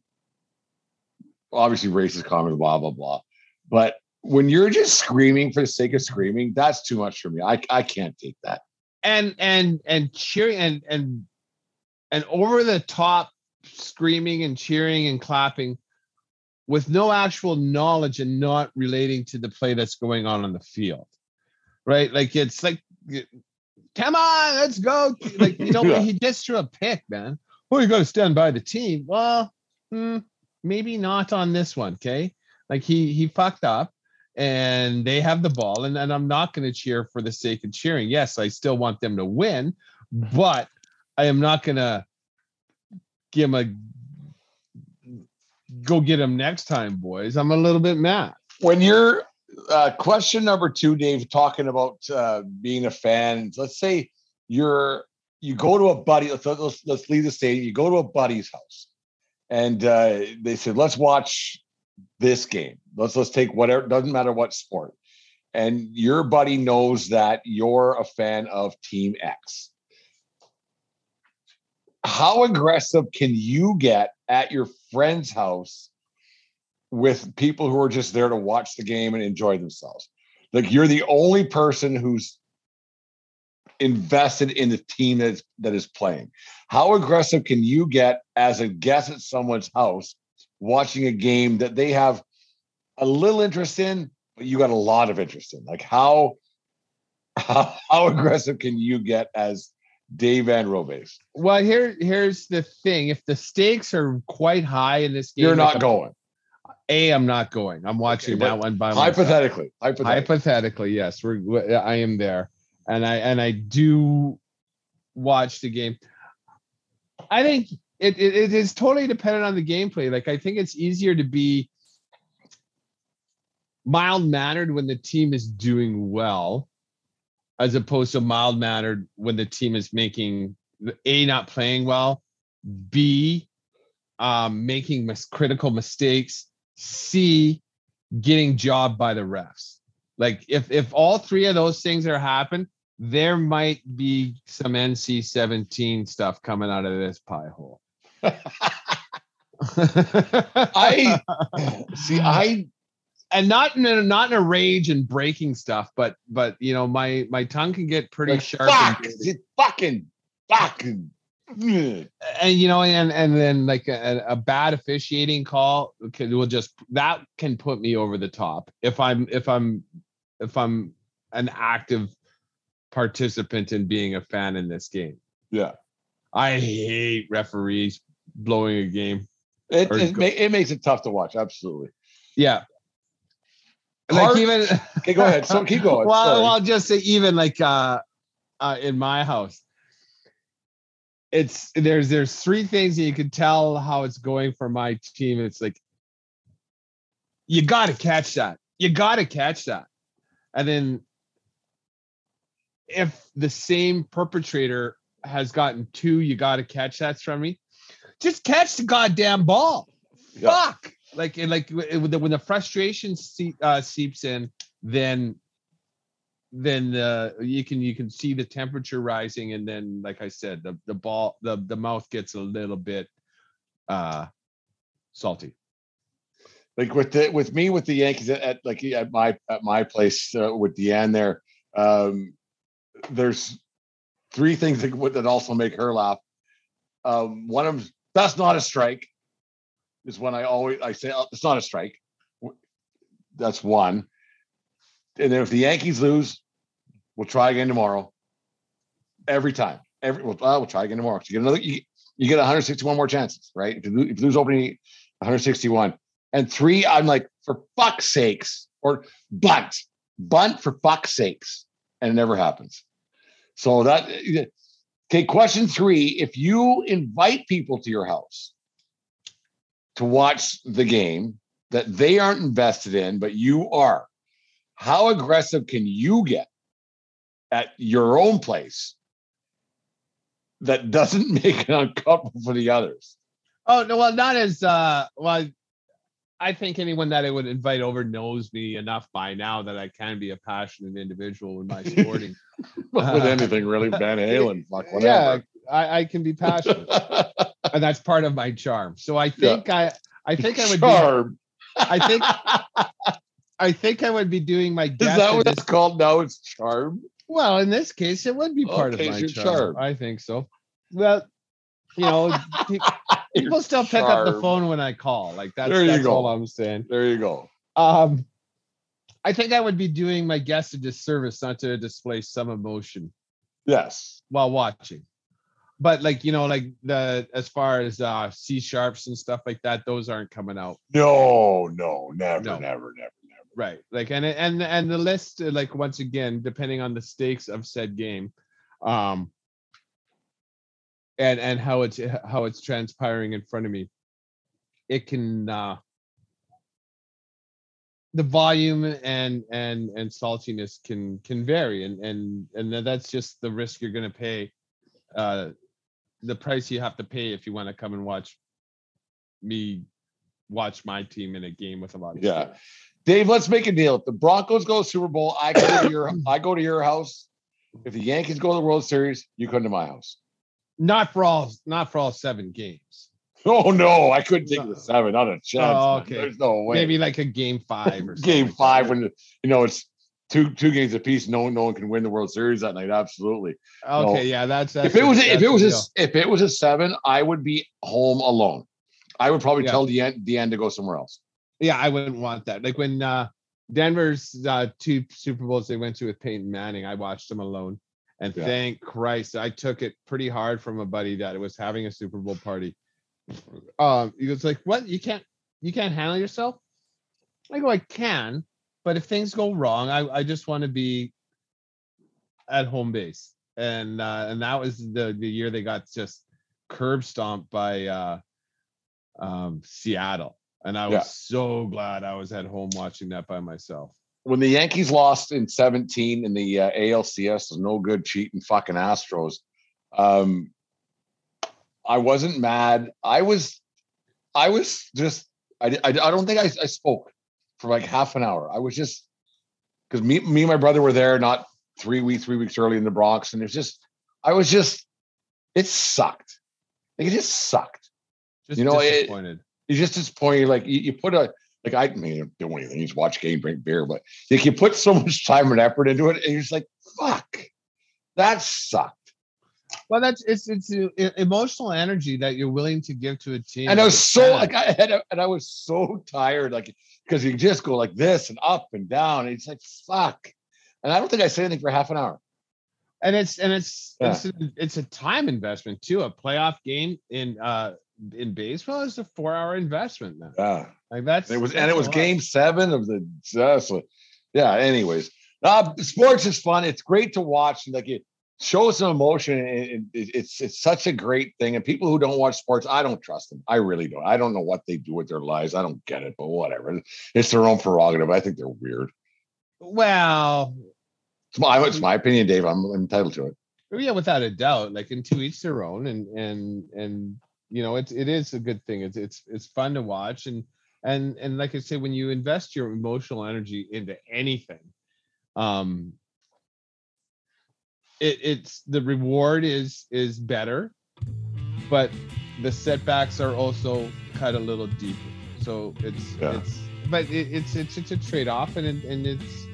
Speaker 3: obviously racist comments, blah blah blah. But when you're just screaming for the sake of screaming, that's too much for me. I I can't take that.
Speaker 4: and and and cheering and and and over the top screaming and cheering and clapping with no actual knowledge and not relating to the play that's going on on the field right? Like it's like come on let's go like you know
Speaker 3: Yeah.
Speaker 4: he just threw a pick man well you got to stand by the team? Well hmm, maybe not on this one okay? Like he he fucked up and they have the ball and, and i'm not going to cheer for the sake of cheering. Yes i still want them to win but i am not to give him a go get him next time boys i'm a little bit mad
Speaker 3: When you're uh, question number two, Dave, talking about uh, being a fan. Let's say you're you go to a buddy. Let's let's, let's leave the state. You go to a buddy's house, and uh, they said, "Let's watch this game. Let's let's take whatever. Doesn't matter what sport." And your buddy knows that you're a fan of Team X. How aggressive can you get at your friend's house with people who are just there to watch the game and enjoy themselves. Like you're the only person who's invested in the team that is, that is playing. How aggressive can you get as a guest at someone's house watching a game that they have a little interest in, but you got a lot of interest in? Like how how, how aggressive can you get as Dave Van Robes?
Speaker 4: well here here's the thing if the stakes are quite high in this game
Speaker 3: You're
Speaker 4: like
Speaker 3: not going.
Speaker 4: a i'm not going i'm watching
Speaker 3: Okay,
Speaker 4: that one by myself.
Speaker 3: Hypothetically, hypothetically.
Speaker 4: hypothetically yes we're i am there and i and i do watch the game i think it, it, it is totally dependent on the gameplay like i think it's easier to be mild mannered when the team is doing well as opposed to mild mannered when the team is making a not playing well b um, making mis- critical mistakes c getting jobbed by the refs like if if all three of those things are happen there might be some nc-17 stuff coming out of this pie hole
Speaker 3: I see. I
Speaker 4: and not in a, not in a rage and breaking stuff, but but you know my my tongue can get pretty
Speaker 3: like,
Speaker 4: sharp.
Speaker 3: fuck, fucking, fucking.
Speaker 4: and you know and and then like a, a bad officiating call can, will just that can put me over the top if I'm if I'm if I'm an active participant in being a fan in this game.
Speaker 3: Yeah,
Speaker 4: I hate referees blowing a game.
Speaker 3: it it, ma- it makes it tough to watch. Absolutely.
Speaker 4: Yeah. Like even
Speaker 3: Okay, go ahead. So keep going.
Speaker 4: well,
Speaker 3: Sorry.
Speaker 4: well, I'll just say even like uh, uh in my house, it's there's there's three things that you can tell how it's going for my team. It's like you got to catch that. You got to catch that, and then if the same perpetrator has gotten two, you got to catch that from me. Just catch the goddamn ball.
Speaker 3: Yeah.
Speaker 4: Fuck. Like and like when the, frustration see, uh, seeps in, then then uh, you can you can see the temperature rising, and then like I said, the the ball the the mouth gets a little bit uh salty.
Speaker 3: like with the with me with the Yankees at, at like at my at my place uh, with Deanne there. Um, there's three things that that also make her laugh. Um, one of them, that's not a strike. Is when I always I say oh, it's not a strike. That's one. And then if the Yankees lose, we'll try again tomorrow. Every time, every well, we'll try again tomorrow. So you get another. You, you get 161 more chances, right? If you, lo- if you lose opening, 161. And three, I'm like, for fuck's sakes, or bunt, bunt for fuck's sakes. And it never happens. So that, eh, eh, okay, question three if you invite people to your house to watch the game that they aren't invested in, but you are, how aggressive can you get at your own place that doesn't make it uncomfortable for the others?
Speaker 4: Oh no, well not as uh well. I think anyone that I would invite over knows me enough by now that I can be a passionate individual in my sporting.
Speaker 3: With anything really, Van Halen, fuck
Speaker 4: yeah,
Speaker 3: whatever.
Speaker 4: I, I can be passionate, and that's part of my charm. So I think I, I think I would be,
Speaker 3: Charm.
Speaker 4: I think I think I would be doing my
Speaker 3: Is that what
Speaker 4: this-
Speaker 3: it's called now? It's charm.
Speaker 4: well, in this case, it would be part
Speaker 3: Okay,
Speaker 4: of my charm.
Speaker 3: charm.
Speaker 4: I think so. Well, you know, people still pick up the phone when I call. Like that's,
Speaker 3: There you
Speaker 4: that's
Speaker 3: go.
Speaker 4: all I'm saying.
Speaker 3: There you go.
Speaker 4: Um, I think I would be doing my guest a disservice not to display some emotion
Speaker 3: Yes.
Speaker 4: while watching. But like you know, like the as far as uh C sharps and stuff like that, those aren't coming out.
Speaker 3: No, no, never,
Speaker 4: No.
Speaker 3: never, never, never.
Speaker 4: Right. Like and and and the list, like once again, depending on the stakes of said game, um and and how it's how it's transpiring in front of me, it can uh the volume and and and saltiness can can vary and and and that's just the risk you're going to pay uh the price you have to pay if you want to come and watch me watch my team in a game with a lot of
Speaker 3: Yeah.
Speaker 4: skill.
Speaker 3: Dave, let's make a deal. If the Broncos go to Super Bowl, I go to your I go to your house. If the Yankees go to the World Series, you come to my house.
Speaker 4: not for all not for all seven games
Speaker 3: Oh no, I couldn't take the seven. Not a chance.
Speaker 4: Oh, okay.
Speaker 3: There's no way.
Speaker 4: maybe like a game five or
Speaker 3: game
Speaker 4: something.
Speaker 3: five when you know it's two two games apiece. No one no one can win the World Series that night. Absolutely.
Speaker 4: okay
Speaker 3: No.
Speaker 4: yeah that's, that's
Speaker 3: if it was
Speaker 4: the-
Speaker 3: if it was a, if it was a seven, I would be home alone. I would probably
Speaker 4: Yeah.
Speaker 3: tell the end to go somewhere else.
Speaker 4: yeah i wouldn't want that like when uh denver's uh two super bowls they went to with peyton manning i watched them alone and
Speaker 3: Yeah.
Speaker 4: thank christ i took it pretty hard from a buddy that was having a super bowl party um he was like what you can't you can't handle yourself i go i can but if things go wrong i i just want to be at home base and uh and that was the the year they got just curb stomped by uh um seattle and i was
Speaker 3: Yeah.
Speaker 4: so glad i was at home watching that by myself
Speaker 3: When the Yankees lost in 17 in the uh, ALCS, the no good cheating fucking Astros. Um, I wasn't mad. I was, I was just, I, I, I don't think I, I spoke for like half an hour. I was just, because me, me and my brother were there not three weeks, three weeks early in the Bronx. And it's just, I was just, it sucked. Like, it just sucked.
Speaker 4: just
Speaker 3: You know, it-
Speaker 4: disappointed
Speaker 3: It's just disappointed. Like you, you put a, like I mean, don't do anything. You just watch game, drink beer, but like you put so much time and effort into it, and you're just like, fuck, that sucked.
Speaker 4: Well that's it's it's uh, emotional energy that you're willing to give to a team
Speaker 3: And I was so like I had, and I was so tired, like because you just go like this and up and down. And it's like fuck, and I don't think I said anything for half an hour.
Speaker 4: and it's and it's
Speaker 3: Yeah.
Speaker 4: it's, a, it's a time investment too. A playoff game in uh in baseball is a four hour investment now.
Speaker 3: Yeah,
Speaker 4: Like that's
Speaker 3: it was, and it was
Speaker 4: lot.
Speaker 3: game seven of the. Uh, so, yeah. Anyways, uh, sports is fun. It's great to watch. and Like it shows some emotion, and it- it- it's it's such a great thing. And people who don't watch sports, I don't trust them. I really don't. I don't know what they do with their lives. I don't get it, but whatever. It's their own prerogative. I think they're weird.
Speaker 4: Well,
Speaker 3: It's my, it's my opinion, Dave. I'm entitled to it.
Speaker 4: yeah, without a doubt. Like in to each their own, and and and you know, it's it is a good thing. It's it's it's fun to watch, and and and like I say, when you invest your emotional energy into anything, um, it it's the reward is is better, but the setbacks are also cut a little deeper. So it's
Speaker 3: Yeah.
Speaker 4: it's but it, it's it's it's a trade off, and it, and it's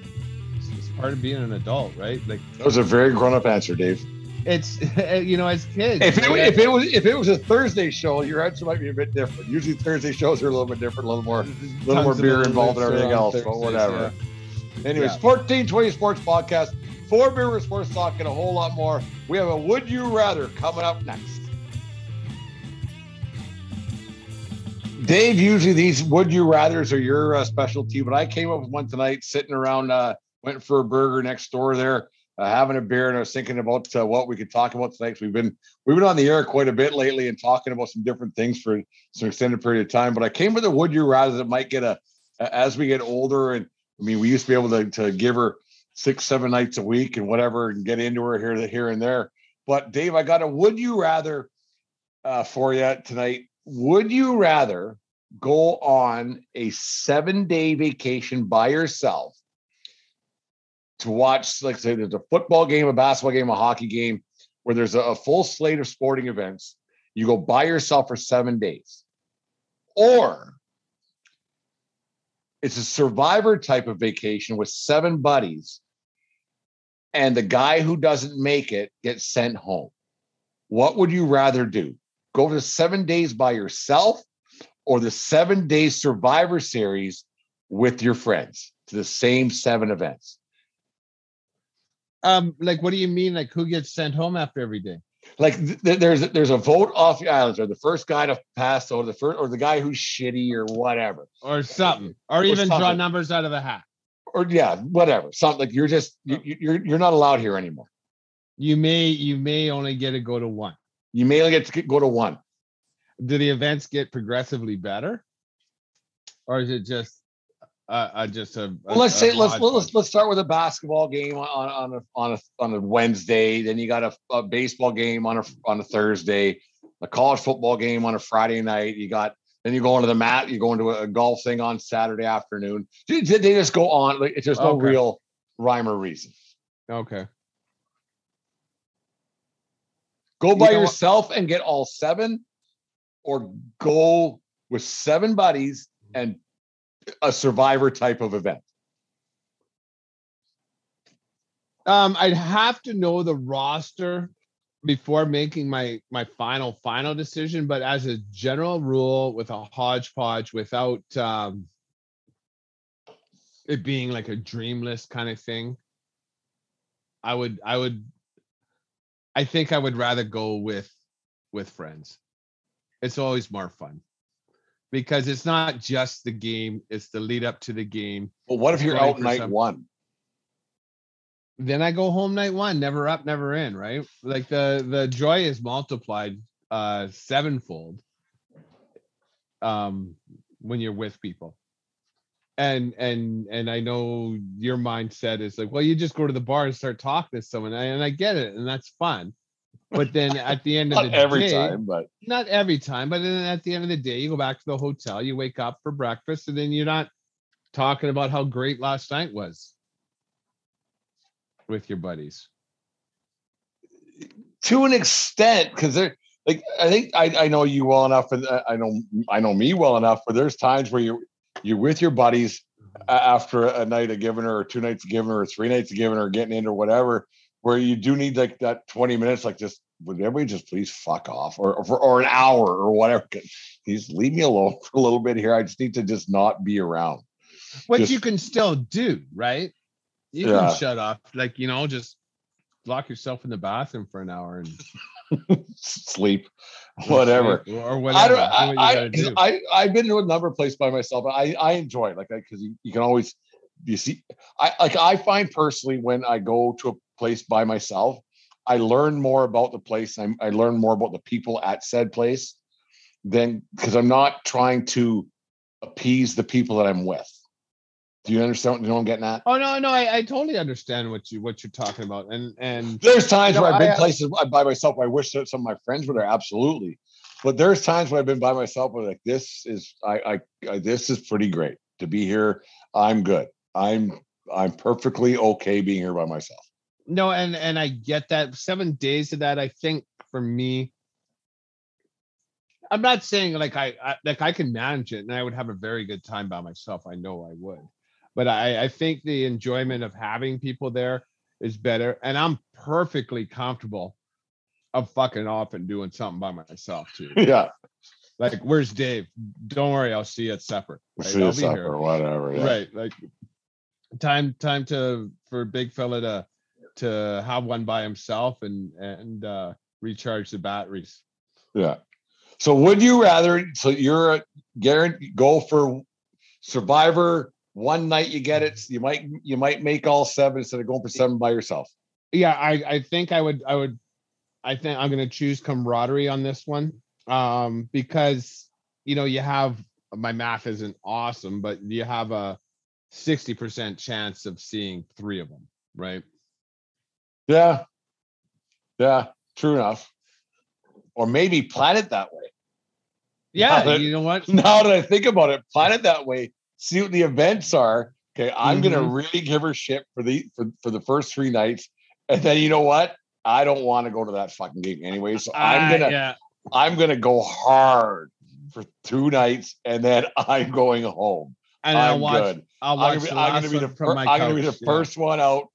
Speaker 4: it's part of being an adult, right? Like
Speaker 3: That was a very grown up answer, Dave.
Speaker 4: it's you know as kids
Speaker 3: If it,
Speaker 4: right?
Speaker 3: if it was if it was a Thursday show, your answer might be a bit different. Usually Thursday shows are a little bit different, a little more, a little more
Speaker 4: Tons of
Speaker 3: beer involved and everything
Speaker 4: around
Speaker 3: else, but whatever.
Speaker 4: yeah.
Speaker 3: Anyways,
Speaker 4: Yeah.
Speaker 3: 1420 Sports Podcast, four beer with sports talk, and a whole lot more. We have a Would You Rather coming up next. Dave, usually these Would You Rathers are your uh, specialty, but I came up with one tonight sitting around, uh, went for a burger next door there, uh, having a beer, and I was thinking about uh, what we could talk about tonight. We've been we've been on the air quite a bit lately and talking about some different things for some extended period of time. But I came with a Would You Rather that might get a as we get older and I mean, we used to be able to, to give her six, seven nights a week and whatever and get into her here, here and there. But Dave, I got a would you rather uh, for you tonight. Would you rather go on a seven day vacation by yourself to watch, like say, there's a football game, a basketball game, a hockey game, where there's a, a full slate of sporting events? You go by yourself for seven days. Or it's a survivor type of vacation with seven buddies, and the guy who doesn't make it gets sent home. What would you rather do? Go to seven days by yourself or the seven day survivor series with your friends to the same seven events?
Speaker 4: Um, like, what do you mean? Like, who gets sent home after every day?
Speaker 3: like th- th- there's there's a vote off the islands or the first guy to pass or the first or the guy who's shitty or whatever
Speaker 4: or something or, even something. draw numbers out of the hat
Speaker 3: or yeah whatever something like you're just you, you're you're not allowed here anymore
Speaker 4: you may you may only get to go to one
Speaker 3: you may only get to go to one
Speaker 4: do the events get progressively better or is it just uh, uh, just a,
Speaker 3: well, let's say let's let's let's start with a basketball game on on a on a on a Wednesday. Then you got a, a baseball game on a on a Thursday, a college football game on a Friday night. You got then you go into the mat. You go into a golf thing on Saturday afternoon. They, just go on. Like there's no okay. real rhyme or reason.
Speaker 4: Okay.
Speaker 3: Go by you know yourself and get all seven, or go with seven buddies and a survivor type of event?
Speaker 4: Um, I'd have to know the roster before making my my final final decision. But as a general rule, with a hodgepodge, without um, it being like a dream list kind of thing, I would I would I think I would rather go with with friends. It's always more fun because it's not just the game; it's the lead up to the game.
Speaker 3: Well, what if you're out night one?
Speaker 4: Then I go home night one, never up, never in, right? Like the the joy is multiplied uh sevenfold um when you're with people. And and and I know your mindset is like, well, you just go to the bar and start talking to someone, and I get it, and that's fun. But then at the end of the
Speaker 3: every
Speaker 4: day,
Speaker 3: time, but
Speaker 4: not every time, but then at the end of the day, you go back to the hotel, you wake up for breakfast, and then you're not talking about how great last night was with your buddies.
Speaker 3: To an extent, because they're like I think I, I know you well enough, and I know I know me well enough. But there's times where you're you're with your buddies after a night of giving her, or two nights of giving her, or three nights of giving or getting in or whatever, where you do need like that 20 minutes, like just would everybody just please fuck off or or, or an hour or whatever. Please leave me alone for a little bit here. I just need to just not be around.
Speaker 4: What
Speaker 3: just,
Speaker 4: you can still do, right? You yeah. can shut off, like you know, just lock yourself in the bathroom for an hour and
Speaker 3: sleep, whatever,
Speaker 4: or whatever. I don't.
Speaker 3: I, do. I, I have been to a number of places by myself. I I enjoy it, like because you, you can always you see. I like I find personally when I go to a place by myself, I learn more about the place. I, I learn more about the people at said place than because I'm not trying to appease the people that I'm with. Do you understand? You know what I'm getting at?
Speaker 4: Oh no, no, I, I totally understand what you what you're talking about. And and
Speaker 3: there's times you know, where I've been I, uh, places by myself. I wish that some of my friends were there. Absolutely, but there's times when I've been by myself where like this is I, I I this is pretty great to be here. I'm good. I'm I'm perfectly okay being here by myself
Speaker 4: no and and i get that seven days of that i think for me i'm not saying like I, I, like i can manage it and i would have a very good time by myself i know i would but i i think the enjoyment of having people there is better and i'm perfectly comfortable of fucking off and doing something by myself too
Speaker 3: yeah
Speaker 4: like where's dave don't worry i'll see you at supper
Speaker 3: right? see i'll be supper, here whatever yeah.
Speaker 4: right like time time to for big fella to to have one by himself and and uh, recharge the batteries.
Speaker 3: Yeah. So would you rather? So you're a guarantee go for Survivor one night. You get it. You might you might make all seven instead of going for seven by yourself.
Speaker 4: Yeah, I I think I would I would I think I'm going to choose camaraderie on this one um, because you know you have my math isn't awesome, but you have a 60% chance of seeing three of them, right?
Speaker 3: Yeah. Yeah. True enough. Or maybe plan it that way.
Speaker 4: Yeah. That, you know what?
Speaker 3: Now that I think about it, plan it that way. See what the events are. Okay. I'm mm-hmm. gonna really give her shit for the for, for the first three nights. And then you know what? I don't want to go to that fucking gig anyway. So I'm gonna uh, yeah. I'm gonna go hard for two nights and then I'm going home.
Speaker 4: And I'll
Speaker 3: I'm
Speaker 4: watch.
Speaker 3: good.
Speaker 4: I'll watch.
Speaker 3: I'm gonna be,
Speaker 4: the
Speaker 3: I'm gonna be the fir- I'm gonna be the
Speaker 4: yeah.
Speaker 3: first one out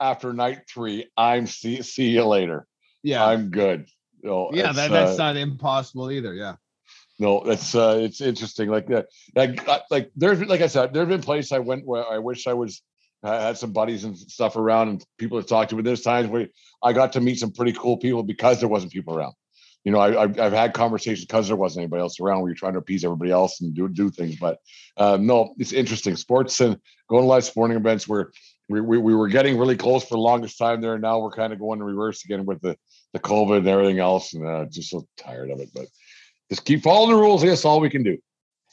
Speaker 3: after night three. I'm see see you later.
Speaker 4: Yeah.
Speaker 3: I'm good. No,
Speaker 4: yeah, that, that's
Speaker 3: uh,
Speaker 4: not impossible either. Yeah.
Speaker 3: No, that's uh, it's interesting. Like that, like uh, like there's like I said, there've been places I went where I wish I was I had some buddies and stuff around and people to talk to. But there's times where I got to meet some pretty cool people because there wasn't people around. You know, I, I've, I've had conversations because there wasn't anybody else around where you're trying to appease everybody else and do do things. But um, no, it's interesting. Sports and going to live sporting events where we, we, we were getting really close for the longest time there. And now we're kind of going in reverse again with the, the COVID and everything else. And uh, just so tired of it. But just keep following the rules. That's all we can do.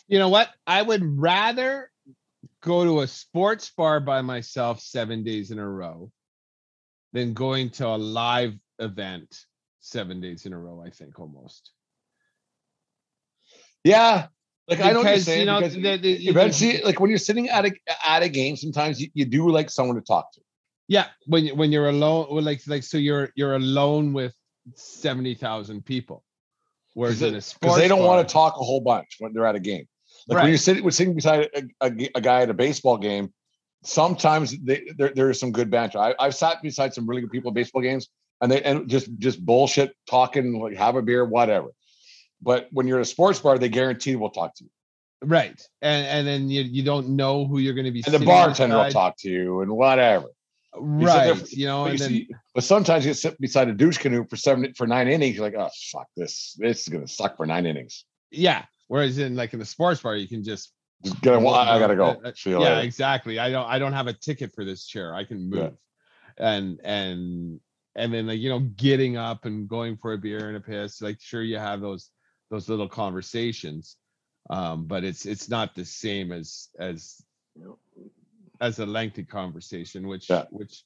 Speaker 4: You know what? I would rather go to a sports bar by myself seven days in a row than going to a live event seven days in a row. I think almost.
Speaker 3: Yeah. Like I know what you're saying
Speaker 4: you know,
Speaker 3: because
Speaker 4: the- the-
Speaker 3: eventually, like when you're sitting at a at a game, sometimes you, you do like someone to talk to.
Speaker 4: Yeah, when when you're alone, like like so you're you're alone with seventy thousand people, whereas in a
Speaker 3: because
Speaker 4: sports
Speaker 3: they don't
Speaker 4: bar,
Speaker 3: want to talk a whole bunch when they're at a game. Like when you're sitting, we're sitting beside a, a, a guy at a baseball game. Sometimes they, there there is some good banter. I, I've sat beside some really good people at baseball games, and they and just just bullshit talking, like have a beer, whatever. But when you're at a sports bar, they guarantee will talk to you,
Speaker 4: right, and and then you you don't know who you're going to be.
Speaker 3: and the bartender will talk to you, and whatever. There
Speaker 4: right? You know,
Speaker 3: But,
Speaker 4: and
Speaker 3: you
Speaker 4: then
Speaker 3: see- but sometimes you sit beside a douche canoe for seven for nine innings. You're like, oh fuck this, this is gonna suck for nine innings.
Speaker 4: yeah. Whereas in like in the sports bar, you can just
Speaker 3: Just get, well, I, I gotta go.
Speaker 4: Uh, uh, yeah,
Speaker 3: later.
Speaker 4: exactly. I don't I don't have a ticket for this chair. I can move,
Speaker 3: Yeah.
Speaker 4: and and and then like you know getting up and going for a beer and a piss. Like sure you have those those little conversations, um, but it's it's not the same as as as a lengthy conversation, which
Speaker 3: Yeah.
Speaker 4: which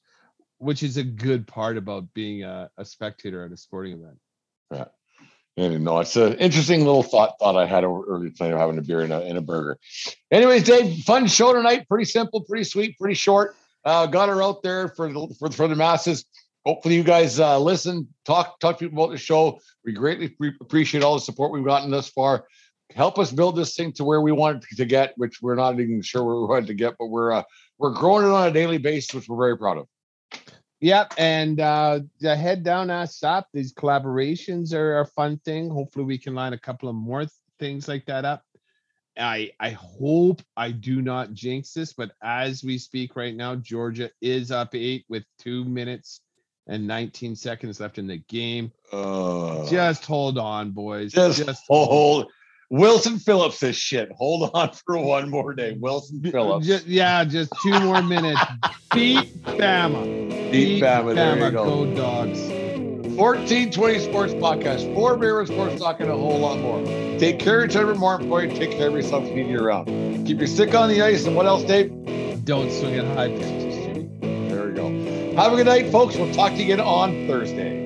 Speaker 4: which is a good part about being a, a spectator at a sporting event.
Speaker 3: Yeah. And no, it's an interesting little thought thought I had over earlier tonight of having a beer and a, and a burger. Anyways, Dave, fun show tonight. Pretty simple, pretty sweet, pretty short. Uh, got her out there for the for, for the masses. Hopefully, you guys uh, listen, talk talk to people about the show. We greatly pre- appreciate all the support we've gotten thus far. Help us build this thing to where we want it to get, which we're not even sure where we want it to get, but we're uh, we're growing it on a daily basis, which we're very proud of.
Speaker 4: Yep, and uh the head down, ass up. These collaborations are a fun thing. Hopefully, we can line a couple of more th- things like that up. I I hope I do not jinx this, but as we speak right now, Georgia is up eight with two minutes and 19 seconds left in the game.
Speaker 3: Uh,
Speaker 4: Just hold on, boys.
Speaker 3: just, hold. Wilson Phillips this shit. Hold on for one more day. Wilson Phillips.
Speaker 4: Ju- yeah, just two more minutes. Beat Bama.
Speaker 3: Beat Bama. There you go.
Speaker 4: Go dogs.
Speaker 3: 1420 Sports Podcast. Four beer sports talk and a whole lot more. Take care of each other. More important, take care of yourself and you around. Keep your stick on the ice. And what else, Dave?
Speaker 4: Don't swing at high pitches,
Speaker 3: There we go. Have a good night, folks. We'll talk to you again on Thursday.